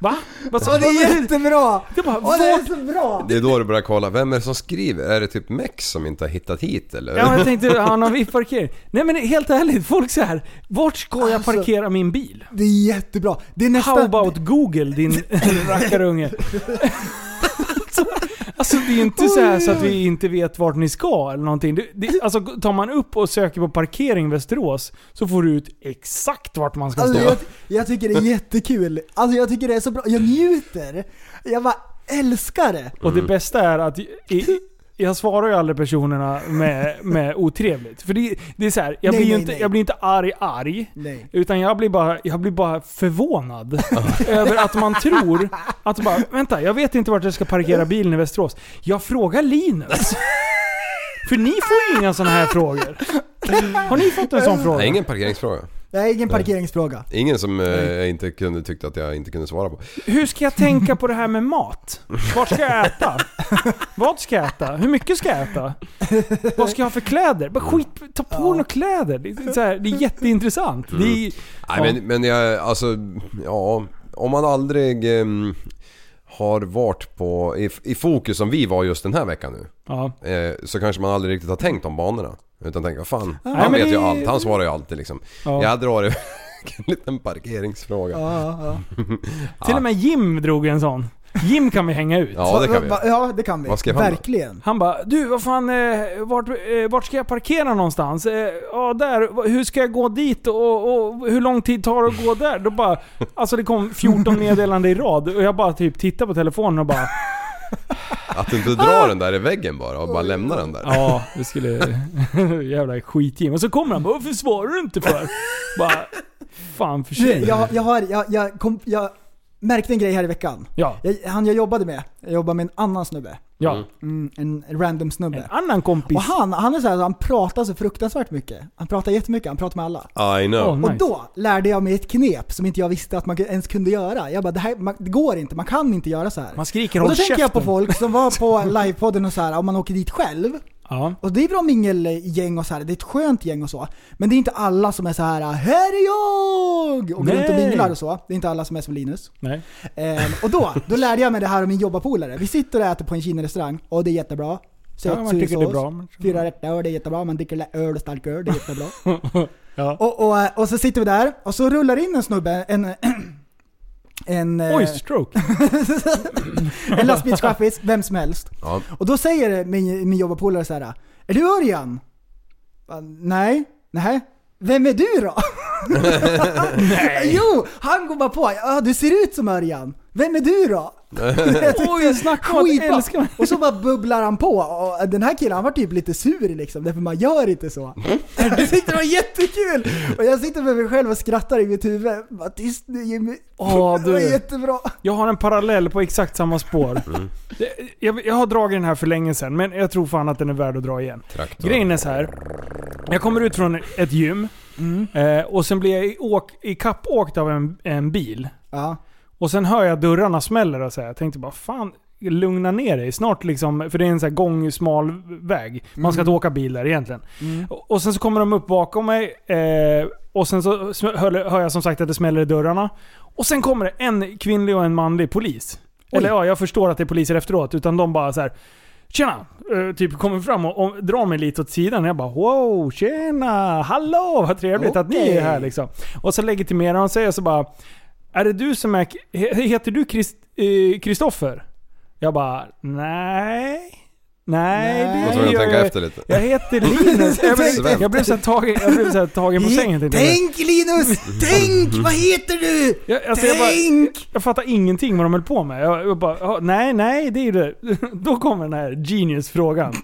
Va? Vad sa Och det är du? jättebra! Det bara, Och det är vart? så bra! det är då du börjar kolla. Vem är det som skriver? Är det typ Mex som inte har hittat hit eller? Ja, men jag tänkte, han har VIP-parkering. Nej men helt ärligt, folk så här. Vart ska jag Alltså- parkera min bil? Det är jättebra. Det är nästan... How about Google din rackarunge? alltså det är inte så här så att vi inte vet vart ni ska eller någonting. Det, det, alltså tar man upp och söker på parkering Västerås så får du ut exakt vart man ska Alltså, stå. jag, jag tycker det är jättekul. Alltså jag tycker det är så bra. Jag njuter. Jag bara älskar det. Och det bästa är att i, i, jag svarar ju aldrig personerna med, med otrevligt. För det, det är så här, jag, Nej, blir ju nej, inte, nej. jag blir inte arg arg. Nej. Utan jag blir bara, jag blir bara förvånad över att man tror att bara, vänta, jag vet inte vart jag ska parkera bilen i Västerås. Jag frågar Linus. För ni får ju inga sådana här frågor. Har ni fått en sån Nej, fråga? ingen parkeringsfråga. Är ingen parkeringsfråga. Ingen som eh, jag inte kunde, tyckte att jag inte kunde svara på. Hur ska jag tänka på det här med mat? Vart ska jag äta? Vad ska jag äta? Hur mycket ska jag äta? Vad ska jag ha för kläder? Bara skit, ta på några kläder. Det är, så här, det är jätteintressant. Det är, Nej Ja. men, men jag, alltså, ja. Om man aldrig ehm, har varit på, i, i fokus som vi var just den här veckan nu. ja. Eh, så kanske man aldrig riktigt har tänkt om banorna. Utan tänker, fan, Nej, han vet ju det- allt. Han svarar ju alltid liksom. Ja. Jag drar iväg en liten parkeringsfråga. Ja, ja. Till och med Jim drog en sån. Jim kan vi hänga ut. Ja, det kan vi. Va- Ja, det kan vi. Vad skrev han då? Verkligen. Han bara du vad fan, eh, vart, eh, vart ska jag parkera någonstans? Eh, ja där, hur ska jag gå dit och, och hur lång tid tar det att gå där? Då bara, alltså det kom 14 meddelanden i rad och jag bara typ tittade på telefonen och bara Att du inte drar den där i väggen bara och bara lämnar den där. Ja, det skulle... jävla skitgim. Och så kommer han bara 'Varför svarar du inte för?' Bara... Fan Du, försvinn. jag, jag, har, jag, jag, kom, jag märkte en grej här i veckan. Ja, Jag, han jag jobbade med, jag jobbade med en annan snubbe. ja. Mm, en random En snubbe. annan kompis. Och han, han är så här, han pratar så fruktansvärt mycket. Han pratar jättemycket, han pratar med alla. I know. Åh, nice. Och då lärde jag mig ett knep som inte jag visste att man ens kunde göra. Jag bara, det, här, man, det går inte, man kan inte göra så här. Man skriker och då tänker jag på folk som var på livepodden och så här, om man åker dit själv. Ja. Och det är bra mingelgäng och så här, det är ett skönt gäng och så. Men det är inte alla som är så här här är jag! Och går runt och minglar och så. Det är inte alla som är som Linus. Nej. Ehm, och då, då lärde jag mig det här av min jobbarpolare. Vi sitter och äter på en Kina-restaurang och det är jättebra. Söt, Ja, man tycker det är bra. men- Fyra rätter och det är jättebra. Man dricker öl och stark öl, det är jättebra. Ja. och, och, och så sitter vi där och så rullar in en snubbe, en... En, eh, Oj, stroke. en lastbilschaffis, vem som helst. Ja. Och då säger min, min jobbarpolare så här. Är du Örjan? Nej. Nej. Vem är du då? Jo, han går bara på. Ja, du ser ut som Örjan. Vem är du då? Oj, snacka om att Skitbra. älska mig. Och så bara bubblar han på. Och den här killen han var typ lite sur liksom, därför man gör inte så. Jag tyckte det var jättekul! Och jag sitter med mig själv och skrattar i mitt huvud. Bara tyst nu Jimmy. Åh, det var du. jättebra. Jag har en parallell på exakt samma spår. Det- Jag, jag har dragit den här för länge sedan, men jag tror fan att den är värd att dra igen. Traktor. Grejen är så här. Jag kommer ut från ett gym, eh, och sen blir jag i, åk, i åkt av en, en bil. Ja. Och sen hör jag dörrarna smäller och så här. Jag tänkte bara fan, lugna ner dig. Snart liksom, för det är en sån här gång, smal väg. Man ska inte åka bil där egentligen. Och, och sen så kommer de upp bakom mig. Eh, och sen så hör, hör jag som sagt att det smäller i dörrarna. Och sen kommer det en kvinnlig och en manlig polis. Eller ja, jag förstår att det är poliser efteråt. Utan de bara så här. Tjena! Eh, typ kommer fram och, och drar mig lite åt sidan. Jag bara wow, tjena! Hallå! Vad trevligt att ni är här liksom. Och så legitimerar han sig och så bara är det du som är... he- Heter du eh, Kristoffer? Jag bara, nej. Nej, Nej. Jag det att gör tänka jag. efter lite. Jag heter Linus. Jag blev, jag blev så här tagen, jag blev så här tagen på sängen. tänkte jag. Tänk Linus! Tänk! Vad heter du? Jag, alltså jag, bara, Tänk! jag fattar ingenting vad de höll på med. Jag, jag bara, "Ja, nej, nej, det är det. Då kommer den här genius-frågan.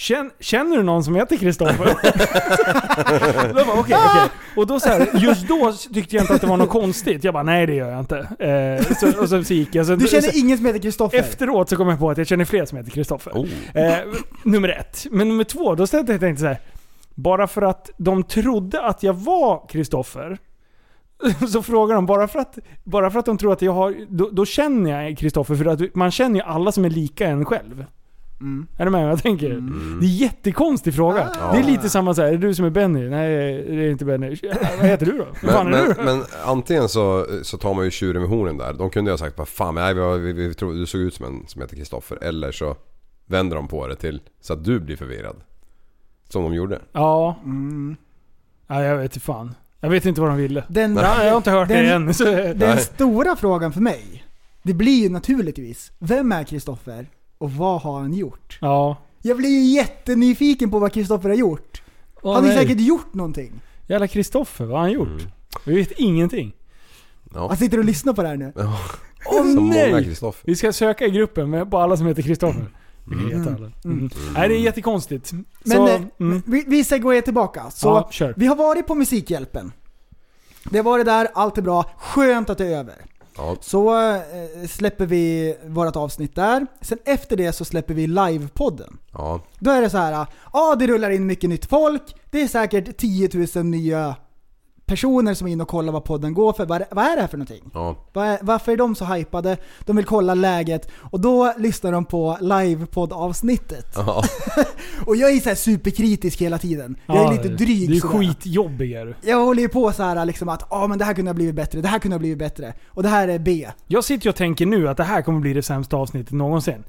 Känn, känner du någon som heter Kristoffer? då bara, okej, okej. Och då så här, just då tyckte jag inte att det var något konstigt. Jag bara, nej det gör jag inte. Eh, så, och så, så gick jag. Så, Du så, känner ingen som heter Kristoffer? Efteråt så kom jag på att jag känner fler som heter Kristoffer. Oh. Eh, nummer ett. Men nummer två, då ställde jag tänkte så här. Bara för att de trodde att jag var Kristoffer. Så frågar de, bara för att, bara för att de tror att jag har... Då, då känner jag Kristoffer, för att man känner ju alla som är lika en själv. Mm. Är du med vad jag tänker? Det är en jättekonstig fråga. Ah. Det är lite samma så här, är det du som är Benny? Nej, det är inte Benny. Vad heter du då? Vad fan Men, är men, du? men antingen så, så tar man ju tjuren med hornen där. De kunde ju ha sagt bara fan nej, vi, vi, vi, vi tror du såg ut som en som heter Kristoffer. Eller så vänder de på det till så att du blir förvirrad. Som de gjorde. Ja. Mm. ja, jag vet inte fan. Jag vet inte vad de ville. Den, Ja, jag har inte hört Den- det än. Så, den Nej. stora frågan för mig, det blir ju naturligtvis, vem är Kristoffer och vad har han gjort? ja. Jag blir ju jättenyfiken på vad Kristoffer har gjort. Åh, han har nej. säkert gjort någonting. Jävla Kristoffer, vad har han gjort? Mm. Vi vet ingenting. Ja. Han sitter och lyssnar på det här nu. Ja. Åh många nej! Kristoffer. Vi ska söka i gruppen med, på alla som heter Kristoffer. Vi Mm. vet alla. Mm. Nej, det är jättekonstigt. Men så, eh, mm. vi, vi segwayar tillbaka. Så ja, kör. vi har varit på Musikhjälpen. Vi har varit där, allt är bra. Skönt att det är över. Ja. Så eh, släpper vi vårt avsnitt där. Sen efter det så släpper vi livepodden. Ja. Då är det så här, ja ah, det rullar in mycket nytt folk. Det är säkert 10 000 nya personer som är inne och kollar vad podden går för. Vad, vad är det här för någonting? Ja. Varför är de så hypade? De vill kolla läget och då lyssnar de på livepodd-avsnittet. Ja. Och jag är så här superkritisk hela tiden. Jag är Ja, lite dryg Du är skitjobbig är du. Jag håller ju på så här liksom att ah, men det här kunde ha blivit bättre, det här kunde ha blivit bättre. Och det här är B. Jag sitter och tänker nu att det här kommer bli det sämsta avsnittet någonsin.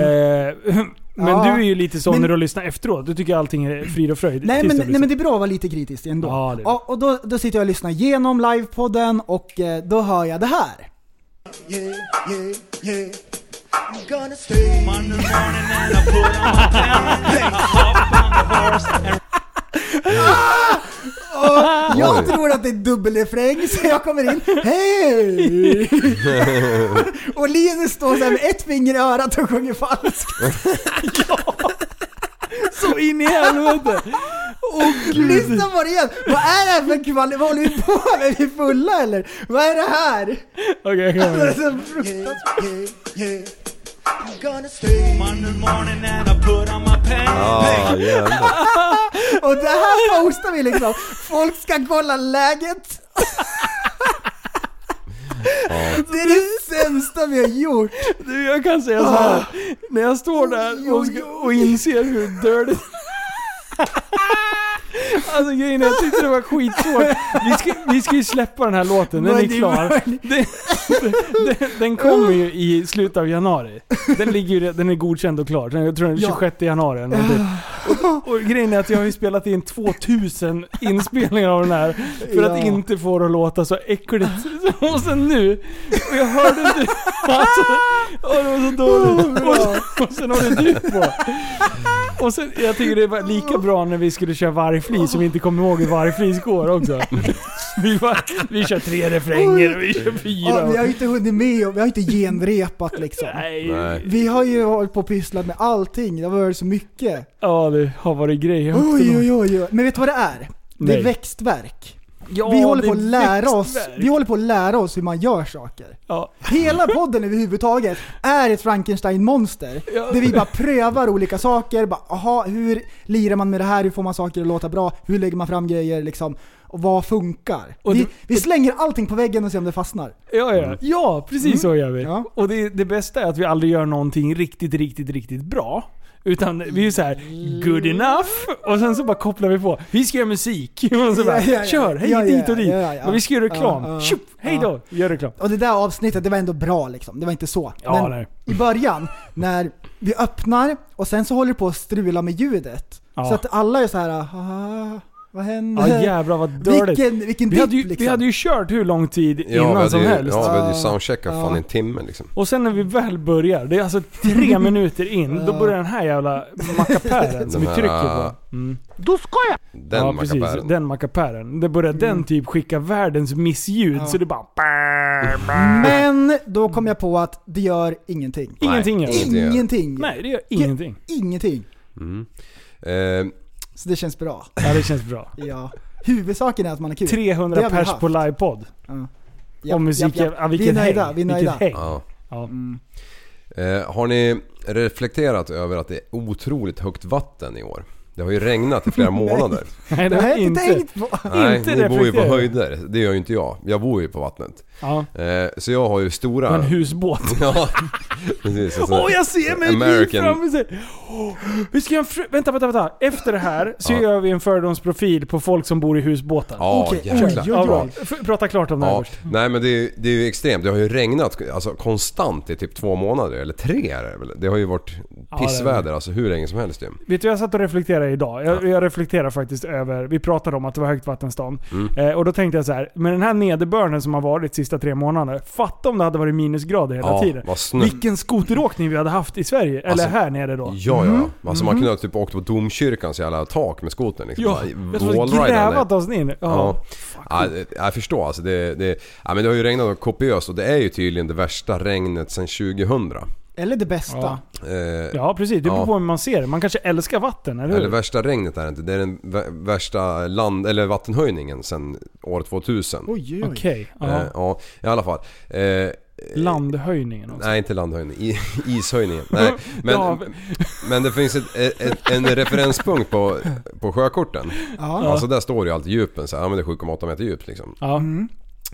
Eh, men Ja, du är ju lite så men- när du lyssnar efteråt. Du tycker allting är frid och fröjd. Nej men, nej men det är bra att vara lite kritisk ändå. Ja, det. och och då, då sitter jag och lyssnar igenom livepodden och eh, då hör jag det här. Yeah, yeah, yeah. I'm gonna stay. And Jag tror att det är dubbelrefräng så jag kommer in, hej! och Linus står så här med ett finger i örat och sjunger falskt. Så in i helvete! Gud! Lyssna på det igen! Vad är det här för kvalitet? Vad håller vi på med? Är vi fulla eller? Vad är det här? Okej, jag Det är kommer. så fruktansvärt. Yeah, yeah. I'm gonna stay. Monday morning and I put on my pants. Ah, jävlar. Och det här postar vi liksom. Folk ska kolla läget. Det är det sämsta vi har gjort. Du, jag kan säga så här. När jag står där och, och inser hur dirty... Alltså grejen är, jag tyckte det var skitsvårt. Vi ska, vi ska ju släppa den här låten, den är klar. Den, den, den kommer ju i slutet av januari. Den, ligger ju, den är godkänd och klar. Jag tror den är Ja. 26 januari eller någonting. och, och grejen är att jag har ju spelat in 2000 inspelningar av den här för att inte få det att låta så äckligt. Och sen nu, och jag hörde inte... Alltså, åh, det var så dåligt. Och, sen- och sen har du du på. Och sen, jag tycker det var lika bra när vi skulle köra vargflis som inte kommer ihåg hur vargflis går också. Vi, var, vi kör tre refränger och vi kör fyra. Ja, vi har ju inte hunnit med och vi har inte genrepat liksom. Nej. Vi har ju hållit på och pysslat med allting. Det har varit så mycket. Ja, det har varit grejer också. Oj, oj, oj, oj. Men vet du vad det är? Det är Nej. växtverk. Ja, vi håller på att är lära oss, vi håller på att lära oss hur man gör saker. Ja. Hela podden överhuvudtaget är ett Frankenstein-monster. Ja. Där vi bara prövar olika saker. Bara, aha, hur lirar man med det här? Hur får man saker att låta bra? Hur lägger man fram grejer liksom? Och vad funkar? Och vi, det- vi slänger allting på väggen och ser om det fastnar. Ja, ja. ja precis så gör vi. Ja. Och det, det bästa är att vi aldrig gör någonting riktigt, riktigt, riktigt bra. Utan vi är så här good enough och sen så bara kopplar vi på. Vi ska göra musik. Och så bara, Ja, ja, ja. kör, hej dit och dit. Och vi ska göra reklam. Ja. Tjup, hej då, gör reklam. Och det där avsnittet, det var ändå bra liksom. Det var inte så. Men nej. i början, när vi öppnar och sen så håller det på att strula med ljudet. Så att alla är så här, ah, vad händer? Ja jävlar vad dåligt. vilken, vilken Vi dipp hade, ju, liksom. vi hade ju kört hur lång tid Ja, innan som ju, helst. ja, vi hade ju Ja. soundcheckat fan Ja. i en timme liksom. Och sen när vi väl börjar, det är alltså tre minuter in, då Ja. börjar den här jävla mackapären som vi trycker ah, på. Mm. Den ja, precis. mackapären. Den mackapären. Det börjar den typ skicka världens missljud, Mm. Ja. så det bara... Men då kom jag på att det gör ingenting. Ingenting gör det. Ingenting. Ingenting. Nej, det gör ingenting. Ingenting. Mm. Eh, Så det känns bra. Ja, det känns bra. Ja. Huvudsaken är att man är kul. 300 Det har vi pers haft. på livepodd. Ja, och musik, ja, ja. Ja, vilket vi är nöjda, häng. vi är Vilket nöjda. häng. ja. Ja. Mm. Eh, har ni reflekterat över att det är otroligt högt vatten i år? Det har ju regnat i flera månader. Nej, det har har jag inte tänkt på. Nej, Inte ni bor ju på höjder. Det gör ju inte jag. Jag bor ju på vattnet. Ja. Eh, så jag har ju stora... En husbåt. ja, precis. Åh, jag ser mig American- framför sig. Vi ska göra en fr- Vänta, vänta, vänta. Efter det här så Ja. gör vi en fördomsprofil på folk som bor i husbåtar. Ja, Okej, jäklar. Ja, bra. Prata klart om det här Ja, först. nej men det är, det är ju extremt. Det har ju regnat alltså, konstant i typ två månader, eller tre är det väl? Det har ju varit Ja, pissväder det är alltså hur länge som helst ju. Vet du, jag satt och reflekterade idag. Jag, jag reflekterar faktiskt över, vi pratade om att det var högt vattenstånd. Mm. Eh, och då tänkte jag så här, med den här nederbörden som har varit sista tre månaderna, fatta om det hade varit minusgrader hela Ja, tiden. Vilken skoteråkning vi hade haft i Sverige, eller Alltså, här nere då. Ja, ja. Alltså man kunde ha typ åkt på domkyrkans jävla tak med skotern liksom. Ja, Bara grävat ner. oss in. Ja. Ja. Ja, jag förstår alltså. Det, det, ja, men det har ju regnat kopiöst och det är ju tydligen det värsta regnet sedan 2000. Eller det bästa. Ja. Eh, ja, precis. Det beror Ja. på hur man ser det. Man kanske älskar vatten, eller hur? Eller värsta regnet är det inte. Det är den vä- värsta land, eller vattenhöjningen sedan år 2000. Oj, oj. Okej. ja. Eh, ja, i alla fall. Eh, Landhöjningen också. Nej, inte landhöjning. I, ishöjningen. Nej, men, Ja. men det finns ett, ett, en referenspunkt på, på sjökorten. Ja. Alltså där står det ju alltid djupen så här, ja men det är 7,8 meter djupt liksom. Ja. Mm.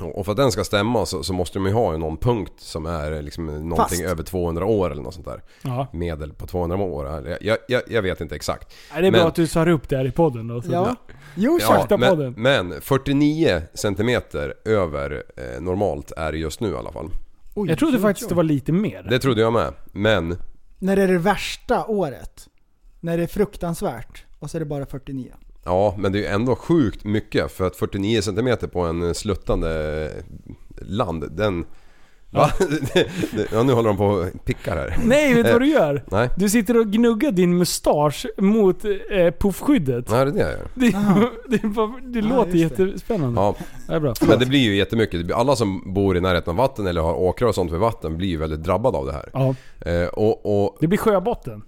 Och för att den ska stämma så, så måste de ju ha någon punkt som är liksom någonting Fast. över 200 år eller något sånt där. ja. Medel på 200 år. Jag, jag, jag vet inte exakt. Nej, det är bra att du tar upp det här i podden då. Så Ja. Jo, Ja, men, podden. men 49 centimeter över eh, normalt är det just nu i alla fall. Oj, Jag trodde faktiskt det var lite mer. Det trodde jag med. Men När det är det värsta året. När det är fruktansvärt. Och så är det bara 49. Ja, men det är ju ändå sjukt mycket för att 49 cm på en sluttande land, den... Va? ja, nu håller de på och pickar här. Nej, vet du vad du gör? Nej. Du sitter och gnuggar din mustasch mot eh, puffskyddet. Nej, det är det jag gör. Det, det, bara- det låter det. jättespännande. Ja, Det är bra. men det blir ju jättemycket. Det Alla som bor i närheten av vatten eller har åkrar och sånt vid vatten blir ju väldigt drabbade av det här. Ja, Eh, och, och det blir sjöbotten.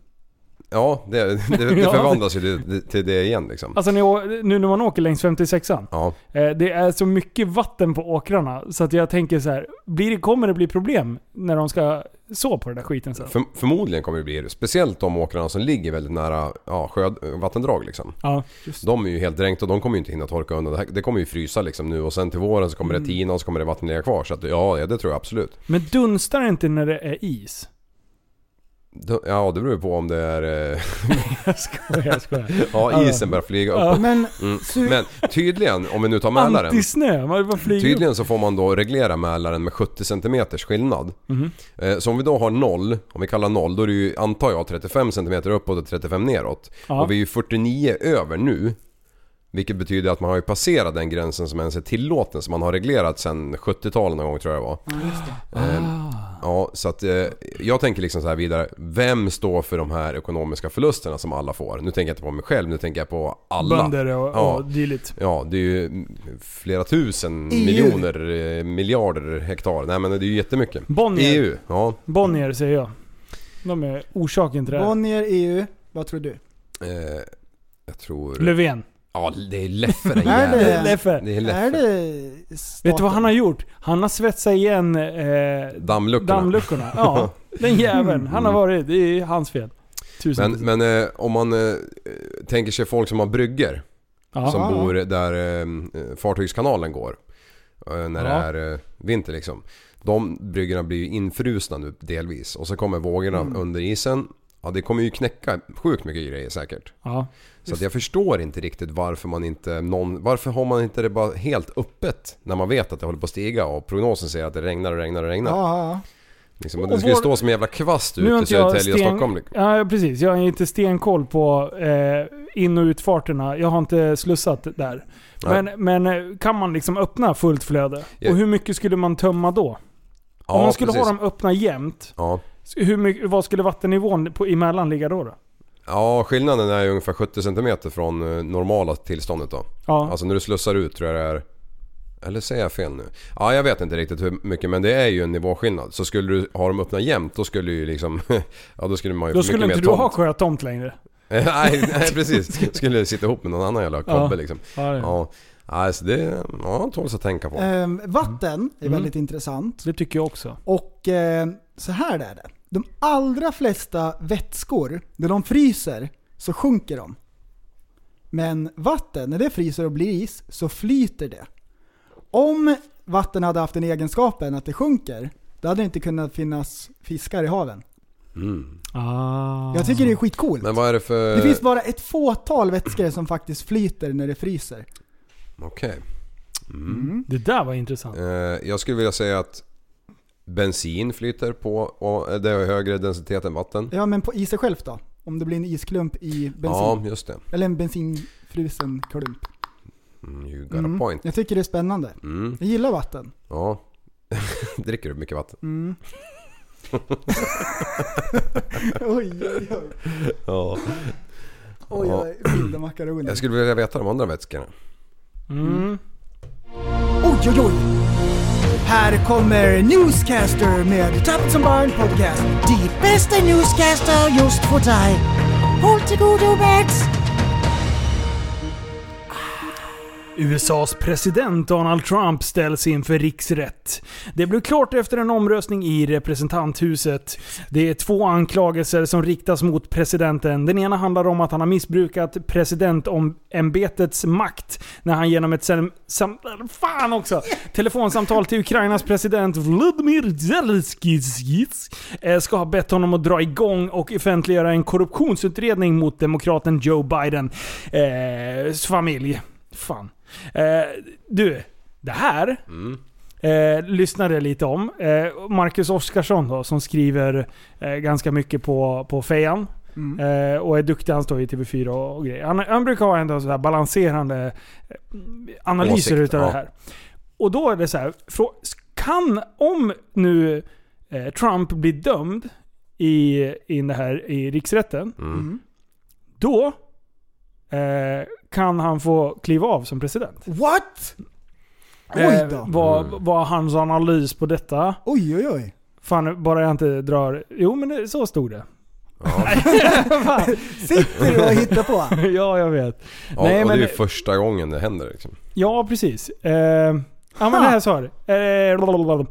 Ja, det, det, det förvandlas ju till, till det igen liksom. Alltså när nu när man åker längs 56an. Ja, Eh, det är så mycket vatten på åkrarna så att jag tänker så här, blir det, kommer det bli problem när de ska så på den där skiten sen? för, förmodligen kommer det bli det. Speciellt de åkrarna som ligger väldigt nära ja, sjö, vattendrag liksom. Ja. De är ju helt dränkta och de kommer ju inte hinna torka undan. Det, här, det kommer ju frysa liksom nu och sen till våren så kommer det tina och så kommer det vatten ligga kvar. Så att, ja, ja, det tror jag absolut. Men dunstar det inte när det är is? Ja, det beror på om det är... eh, Jag skojar, jag skojar. Ja, isen börjar flyga Ja. uppåt. Men Mm. Men tydligen, om vi nu tar Mälaren. Antisnö, man flyger upp. Tydligen så får man då reglera Mälaren med 70 cm skillnad. Mhm. Eh, Så om vi då har 0, om vi kallar 0, då är det ju antar jag 35 cm uppåt och 35 neråt. Ja. Och vi är ju 49 över nu. Vilket betyder att man har ju passerat den gränsen som ens är tillåten som man har reglerat sedan 70-talet någon gång tror jag det var. Eh, Ja, så att eh, jag tänker liksom så här vidare. Vem står för de här ekonomiska förlusterna som alla får? Nu tänker jag inte på mig själv, nu tänker jag på alla. Bönder och, Ja. och dylikt. Ja, det är ju flera tusen EU. miljoner, eh, miljarder hektar. Nej men det är ju jättemycket. Bonnier. EU, ja. Bonnier säger jag. De är orsaken till det här. Bonnier, EU, vad tror du? Eh, jag tror... Löfven. Ja, det är Leffe den Är det-. Leffe. Det är Är Leffe. det Vet du vad han har gjort? Han har svetsat igen eh, Dammluckorna. dammluckorna. Ja, den jäveln. Han har varit, det är hans fel. Tusen Men, men eh, om man eh, tänker sig folk som har brygger ja. som bor där eh, fartygskanalen går. Eh, när det Ja. är eh, vinter liksom. De bryggorna blir ju infrusna nu delvis. Och så kommer vågorna Mm. under isen. Ja det kommer ju knäcka sjukt mycket grejer säkert. ja. Så att jag förstår inte riktigt varför man inte någon, Varför har man inte det bara helt öppet? När man vet att det håller på att stiga och prognosen säger att det regnar och regnar och regnar. Ja, ja, Liksom, och det vår- stå som en jävla kvast ute i Södertälje och sten- Stockholm. liksom. Ja, precis. Jag har inte stenkoll på eh, in och utfarterna. Jag har inte slussat där. Men, men eh, kan man liksom öppna fullt flöde? Ja. Och hur mycket skulle man tömma då? Om man skulle precis. ha dem öppna jämt, Ja. hur mycket, vad skulle vattennivån på, emellan ligga då? då? Ja, skillnaden är ungefär 70 cm från eh, normala tillståndet då. Ja. Alltså när du slussar ut tror jag det är... Eller säger jag fel nu? Ja, jag vet inte riktigt hur mycket men det är ju en nivåskillnad. Så skulle du ha dem öppna jämt då skulle ju liksom... ja då skulle man ju då skulle inte du ha tomt. sjötomt längre. nej, nej precis. Skulle sitta ihop med någon annan jävla kobbe Ja. liksom. Ja, det, Ja. Alltså det... Ja, tåls att tänka på. Ehm, vatten är Mm. väldigt intressant. det tycker jag också. Och eh, så här är det. De allra flesta vätskor, när de fryser så sjunker de. Men vatten, när det fryser och blir is, så flyter det. Om vatten hade haft den egenskapen att det sjunker, då hade det inte kunnat finnas fiskar i haven. Mm. Ah. Jag tycker det är skitcoolt. Men vad är det för... Det finns bara ett fåtal vätskor som faktiskt flyter när det fryser. Okej. Mm. Det där var intressant. Eh, jag skulle vilja säga att bensin flyter på och det har högre densitet än vatten. Ja men på i sig självt då? Om det blir en isklump i bensin. Ja, just det. Eller en bensinfrusen klump. Mm, you got Mm. a point. Jag tycker det är spännande. Mm. Jag gillar vatten. Ja. Dricker du mycket vatten? Mm. oj, oj, oj. Ja. Oj, oj, vilda makaroner. Jag skulle vilja veta de andra vätskorna. Mm. Oj, oj, oj. Här kommer Newscaster med Tappet som barn podcast. De bästa newscaster just för dig. Håll till godo Bert! USAs president Donald Trump ställs inför riksrätt. Det blev klart efter en omröstning i representanthuset. Det är två anklagelser som riktas mot presidenten. Den ena handlar om att han har missbrukat presidentämbetets makt när han genom ett sam- sam- fan också, telefonsamtal till Ukrainas president Vladimir Zelenskyj ska ha bett honom att dra igång och offentliggöra en korruptionsutredning mot demokraten Joe Biden eh, familj. Fan. Eh, du, det här Mm. eh, lyssnade jag lite om. Eh, Marcus Oskarsson då, som skriver eh, ganska mycket på, på Fejan. Mm. Eh, och är duktig, han står i TV4 och, och grejer. Han, han brukar ha ändå så här balanserande eh, analyser Åsikt, utav ja. det här. Och då är det så här, kan, om nu eh, Trump blir dömd i, i, det här, i riksrätten, Mm. då eh, kan han få kliva av som president. What? Oj Eh, då. vad, Mm. vad hans analys på detta? Oj oj oj. Fan, bara jag inte drar... Jo men det, så stod det. Ja, Sitter du och hittar på? ja, jag vet. ja, Nej, och men- det är ju första gången det händer liksom. Ja, precis. Eh, ja, men det här sa det. Eh, blablabla.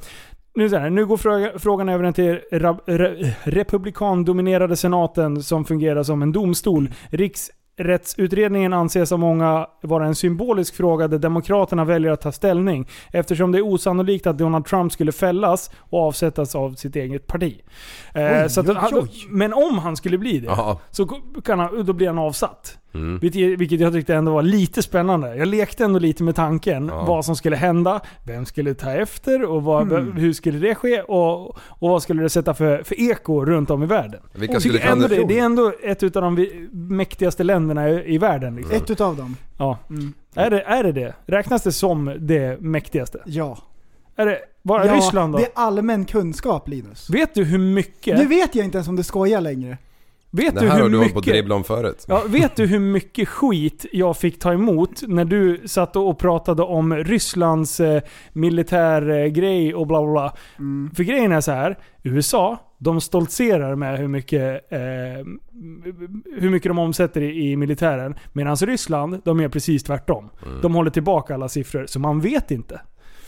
nu, så här, nu går fråga, frågan över till rab, re, republikandominerade senaten som fungerar som en domstol. Riksrättsutredningen anses av många vara en symbolisk fråga där Demokraterna väljer att ta ställning eftersom det är osannolikt att Donald Trump skulle fällas och avsättas av sitt eget parti. Eh, Oj, så att, oj, oj. Men om han skulle bli det, så kan han, då blir han avsatt. Mm. Vilket, vilket jag tyckte ändå var lite spännande. Jag lekte ändå lite med tanken. Ja. Vad som skulle hända, vem skulle ta efter och vad, Hmm. hur skulle det ske? Och, och vad skulle det sätta för, för eko runt om i världen? Vilka skulle ändå det, är ändå ett utav de mäktigaste länderna i, i världen. Liksom. Ett utav dem. Ja. Mm. Är, det, är det det? Räknas det som det mäktigaste? Ja. Är det bara ja, Ryssland då? Det är allmän kunskap Linus. Vet du hur mycket... Nu vet jag inte ens om du skojar längre. Vet Det du här hur har du hållit på att mycket... dribbla om förut. Ja, vet du hur mycket skit jag fick ta emot när du satt och pratade om Rysslands eh, militärgrej och bla bla bla? Mm. För grejen är så här. USA, de stoltserar med hur mycket, eh, hur mycket de omsätter i, i militären. Medan Ryssland, de är precis tvärtom. Mm. De håller tillbaka alla siffror, så man vet inte.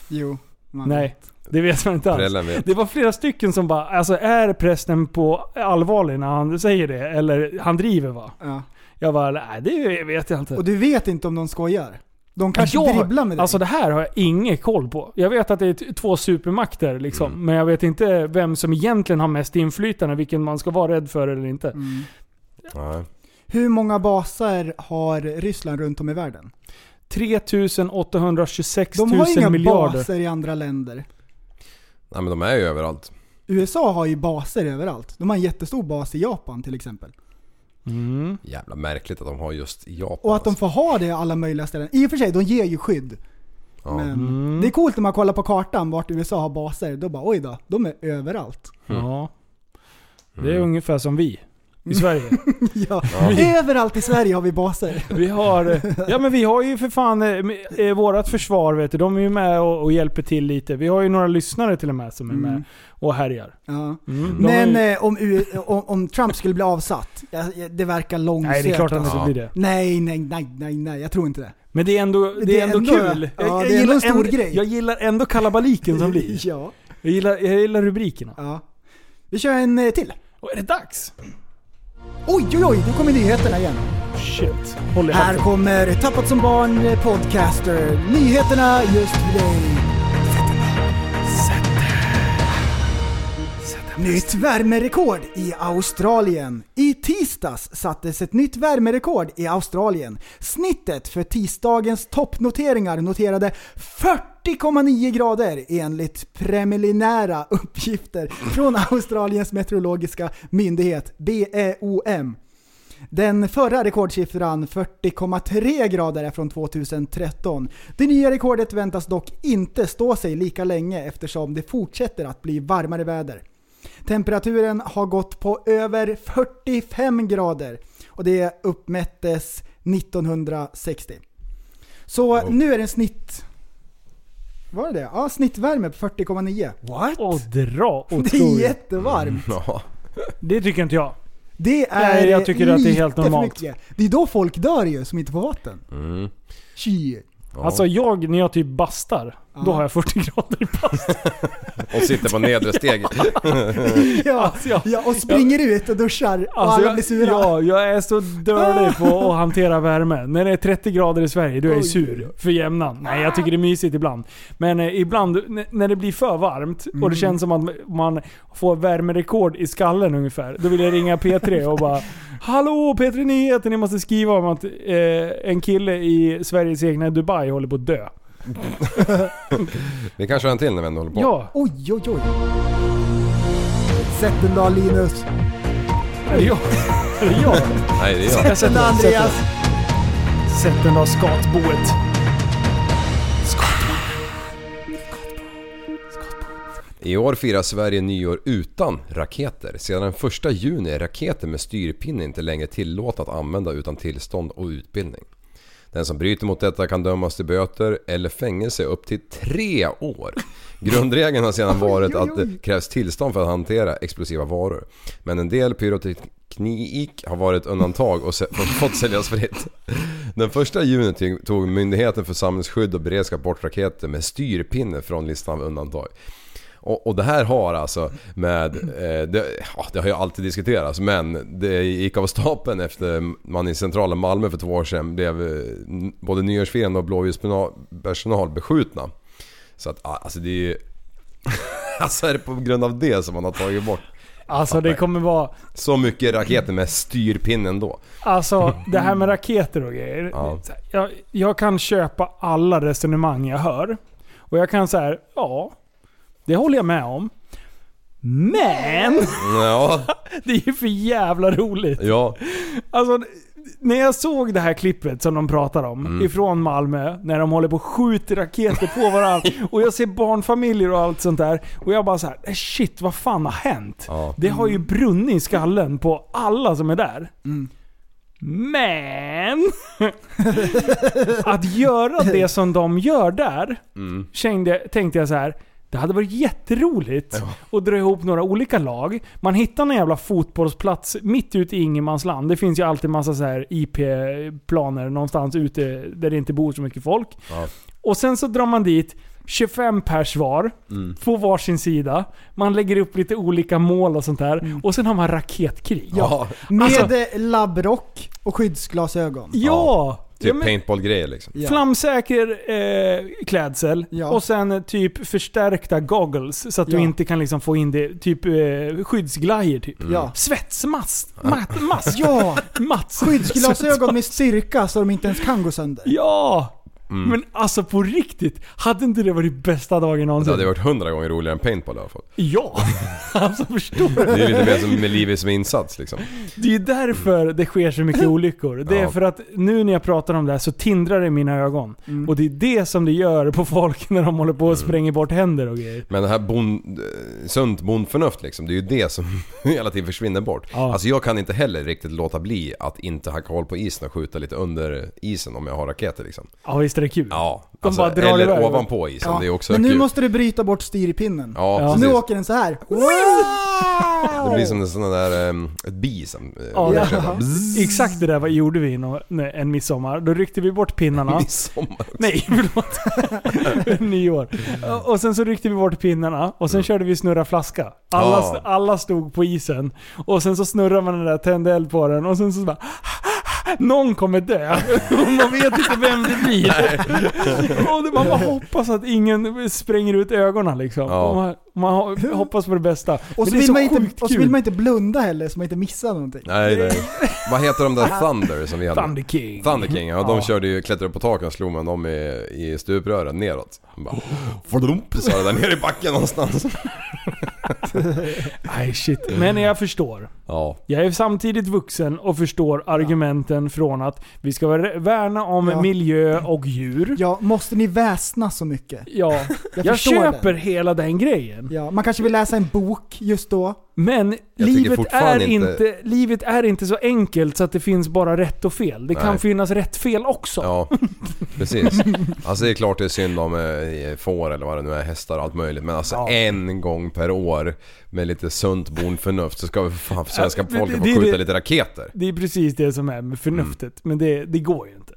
Jo. Man Nej, det vet man inte alls. Det var flera stycken som bara, alltså är prästen på allvarlig när han säger det? Eller han driver va? Ja. Jag bara, nej det vet jag inte. Och du vet inte om de skojar? De kanske Jag- dribblar med dig? Alltså det här har jag ingen koll på. Jag vet att det är två supermakter liksom. Mm. Men jag vet inte vem som egentligen har mest inflytande, vilken man ska vara rädd för eller inte. mm. Nej. Hur många baser har Ryssland runt om i världen? 3826 De 000 har inga miljarder. baser i andra länder. Nej men de är ju överallt. USA har ju baser överallt. De har en jättestor bas i Japan till exempel. Mm. Jävla märkligt att de har just i Japan. Och att de alltså. får ha det i alla möjliga ställen. I och för sig, de ger ju skydd. Ja. Men Mm. det är coolt när man kollar på kartan vart USA har baser. Då bara oj då, de är överallt. Ja. Det är Mm. ungefär som vi i Sverige. ja. Ja. Överallt i Sverige har vi baser. Vi har, ja men vi har ju för fan eh, eh, vårat försvar vet du. De är ju med och, och hjälper till lite. Vi har ju några lyssnare till och med som är med Mm. och härjar. Ja. Mm. Men ju, eh, om, U- om, om Trump skulle bli avsatt, det verkar långsökt. nej det är klart att han inte blir det. Nej, nej, nej, nej, nej, jag tror inte det. Men det är ändå, det Det är ändå, ändå- kul. ja, det är ändå en stor ändå, grej. Jag gillar ändå kalabaliken som blir. Ja. Jag gillar, jag gillar rubrikerna. ja. Vi kör en eh, till. Och är det dags? Oj, oj, oj, nu kommer nyheterna igen. Shit. Håll i Här hatten. kommer Tappat som barn eh, podcaster. Nyheterna just för dig. Nytt värmerekord i Australien. I tisdags sattes ett nytt värmerekord i Australien. Snittet för tisdagens toppnoteringar noterade 40,9 grader enligt preliminära uppgifter från Australiens meteorologiska myndighet BEOM. Den förra rekordsiffran 40,3 grader är från 2013. Det nya rekordet väntas dock inte stå sig lika länge eftersom det fortsätter att bli varmare väder. Temperaturen har gått på över 45 grader och det uppmättes 1960. Så nu är det en snitt... Var det det? Ja, snittvärme på 40,9. What? Och dra Det är jättevarmt. Ja. Det tycker inte jag. Det är Nej, jag tycker att det är lite helt för normalt. mycket. Det är då folk dör ju som inte får vatten. Mm. Ja. Alltså jag, när jag typ bastar, då Ja. har jag 40 grader i bast. Och sitter på nedre steg. Ja, Alltså, jag, ja, och springer ut och duschar och alltså, alla blir sura. ja, jag är så dålig på att hantera värme. När det är 30 grader i Sverige, då är jag sur. För jämnan. Nej, jag tycker det är mysigt ibland. Men eh, ibland, när det blir för varmt och Mm. det känns som att man får värmerekord i skallen ungefär. Då vill jag ringa P3 och bara Hallå P3 Nyheter, ni måste skriva om att eh, en kille i Sveriges egna Dubai håller på att dö. Vi kan köra en till när vi ändå håller på. Ja, Oj, oj, oj. Sätt den då Linus. är det jag? Är det jag? Nej, det är jag. Jag Den Andreas. Sätt den då skatboet. I år firar Sverige nyår utan raketer. Sedan den 1 juni är raketer med styrpinne inte längre tillåtna att använda utan tillstånd och utbildning. Den som bryter mot detta kan dömas till böter eller fängelse upp till tre år. Grundregeln har sedan varit att det krävs tillstånd för att hantera explosiva varor. Men en del pyroteknik har varit undantag och fått säljas fritt. Den första juni tog Myndigheten för samhällsskydd och beredskap bort raketer med styrpinne från listan av undantag. Och, och det här har alltså med, eh, det, ja, det har ju alltid diskuterats men det gick av stapeln efter man i centrala Malmö för två år sedan blev eh, både nyårsfirande och blåljuspersonal beskjutna. Så att alltså det är ju... Alltså är det på grund av det som man har tagit bort Alltså det kommer vara... så mycket raketer med styrpinnen då? Alltså det här med raketer och grejer. Ja. Jag, jag kan köpa alla resonemang jag hör. Och jag kan säga ja, det håller jag med om. Men! Ja, Det är ju för jävla roligt. ja. Alltså, när jag såg det här klippet som de pratar om, Mm. ifrån Malmö, när de håller på och skjuter raketer på varandra, och jag ser barnfamiljer och allt sånt där, och jag bara så här: "Eh, shit vad fan har hänt? Ja. Det har ju brunnit i skallen på alla som är där. Mm. Men... att göra det som de gör där, Mm. tänkte jag så här. Det hade varit jätteroligt att dra ihop några olika lag. Man hittar en jävla fotbollsplats mitt ute i ingenmansland. Det finns ju alltid massa så här IP-planer någonstans ute där det inte bor så mycket folk. Ja. Och sen så drar man dit 25 pers var, Mm. på varsin sida. Man lägger upp lite olika mål och sånt där. Och sen har man raketkrig. Ja, Med Alltså- labbrock och skyddsglasögon. Ja! Ja typ men- paintball-grejer liksom. Ja. Flamsäker eh, klädsel Ja. och sen eh, typ förstärkta goggles så att du Ja. inte kan liksom få in det. Typ eh, skyddsglajjor typ. Ja. Svetsmask. Mat, mask. Ja! Mats. Skyddsglasögon med styrka så de inte ens kan gå sönder. Ja! Mm. Men alltså på riktigt, hade inte det varit bästa dagen Det någonsin? hade varit hundra gånger roligare än paintball i alla fall. Ja! Alltså förstår du? Det är ju lite mer som med livet som insats liksom. Det är ju därför det sker så mycket olyckor. Det är Ja. för att nu när jag pratar om det här så tindrar det i mina ögon. Och det är det som det gör på folk när de håller på och spränger bort händer och grejer. Men det här bond, eh, sunt bondförnuft liksom, det är ju det som hela tiden försvinner bort. Ja. Alltså jag kan inte heller riktigt låta bli att inte hacka hål på isen och skjuta lite under isen om jag har raketer liksom. Ja visst är det kul? Ja, De alltså, bara drar eller iväg. ovanpå isen, Ja. det är också Men nu kul. måste du bryta bort styrpinnen. Ja, Ja. Nu åker den så här. Det blir som en sån där, um, ett bi som... eh, Ja, bzzz. Exakt det där vad gjorde vi en midsommar. Då ryckte vi bort pinnarna. Midsommar också. Nej, förlåt. Nyår. Och- Och sen så ryckte vi bort pinnarna och sen körde vi snurra flaska. Alla, Ja. alla stod på isen. Och sen så snurrar man den där, tände eld på den och sen så bara någon kommer dö. Och man vet inte vem det blir. Och det- man bara hoppas att ingen spränger ut ögonen liksom. Ja. Och man, man ho- hoppas på det bästa. Och så, det vill så man inte, och så vill man inte blunda heller så man inte missar någonting. Nej, nej. Vad heter de där Thunder som vi hade? Thunder King. Thunder King, ja, de körde ju, klättrade upp på taken och slog man dem i, i stuprören neråt. Bara, sa det där nere i backen någonstans. Nej shit. Men jag förstår. Ja. Jag är samtidigt vuxen och förstår argumenten från att vi ska vara- värna om Ja. miljö och djur. Ja, måste ni väsna så mycket? Ja, jag, förstår köper den. hela den grejen. Ja, man kanske vill läsa en bok just då. Men livet är, inte... inte- livet är inte så enkelt så att det finns bara rätt och fel. Det kan Nej. finnas rätt fel också. Ja, precis. Alltså det är klart det är synd om eh, får eller vad det nu är, hästar och allt möjligt. Men alltså Ja. en gång per år med lite sunt bondförnuft så ska vi för fan svenska folket få skjuta det- lite raketer. Det är precis det som är med förnuftet. Men det, det går ju inte.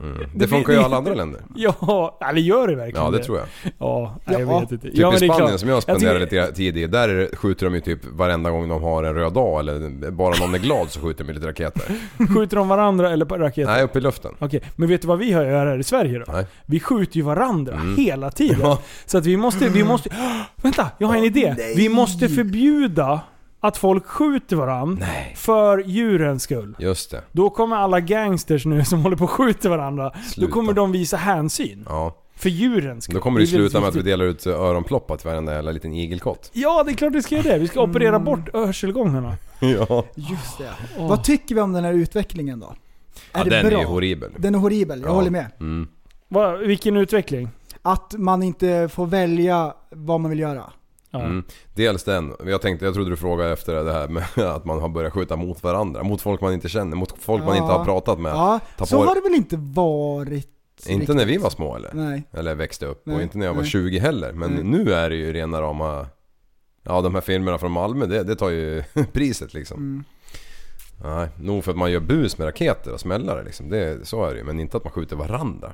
Mm. Det funkar ju i alla andra länder. Ja, eller gör det verkligen Ja, det tror jag. Ja, nej, jag Ja. vet inte. Typ ja, i det Spanien klart. som jag spenderar tycker- lite tid i, där är det- skjuter de ju typ varenda gång de har en röd dag eller bara någon är glad så skjuter de lite raketer. Skjuter de varandra eller raketer? Nej, uppe i luften. Okej, men vet du vad vi har gör här i Sverige då? Nej. Vi skjuter ju varandra hela tiden. Mm. Ja. Så att vi måste, vi måste... Vänta, jag har en idé. Vi måste förbjuda att folk skjuter varandra Nej. för djurens skull. Just det. Då kommer alla gangsters nu som håller på och skjuter varandra, Sluta. då kommer de visa hänsyn. Ja. För djurens skull. Då kommer det sluta med att vi delar ut öronploppar till varenda jävla liten igelkott. Ja, det är klart vi ska göra det. Vi ska operera bort hörselgångarna. Ja. Just det. Åh. Vad tycker vi om den här utvecklingen då? ja Är det den bra? är horribel. Den är horribel, jag Ja. håller med. Mm. Va, vilken utveckling? Att man inte får välja vad man vill göra. Mm. Dels den. Jag tänkte, jag trodde du frågade efter det här med att man har börjat skjuta mot varandra. Mot folk man inte känner, mot folk man inte har pratat med. Ja, Ta så har det väl inte varit Inte riktigt. när vi var små eller? Nej. Eller växte upp. och Nej, inte när jag var nej. 20 heller. Men Nej. nu är det ju rena rama... Ja de här filmerna från Malmö, det, det tar ju priset liksom. Mm. Nej, nog för att man gör bus med raketer och smällare liksom. Det, så är det ju. Men inte att man skjuter varandra.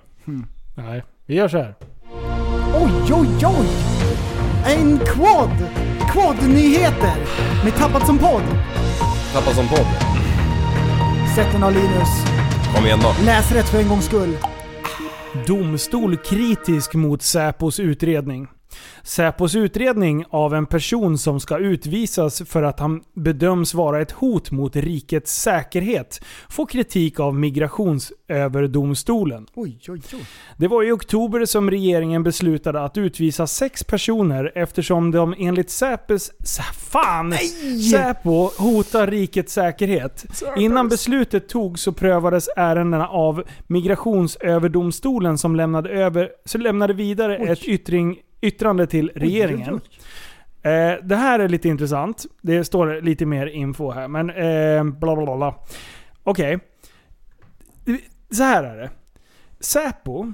Nej, vi gör så här. Oj, oj, oj! En quad! Quad-nyheter! Med Tappat som podd. Tappa som podd. Sätt den av Linus. Kom igen då. Läs rätt för en gångs skull. Domstol kritisk mot Säpos utredning. Säpos utredning av en person som ska utvisas för att han bedöms vara ett hot mot rikets säkerhet får kritik av Migrationsöverdomstolen. Oj, oj, oj. Det var i oktober som regeringen beslutade att utvisa sex personer eftersom de enligt Säpos... Sä- Fan! Säpo hotar rikets säkerhet. Innan beslutet togs så prövades ärendena av Migrationsöverdomstolen som lämnade, över, så lämnade vidare ett yttring, yttrande till regeringen. Eh, det här är lite intressant. Det står lite mer info här, men eh, bla bla bla. Okej. Så här är det. Säpo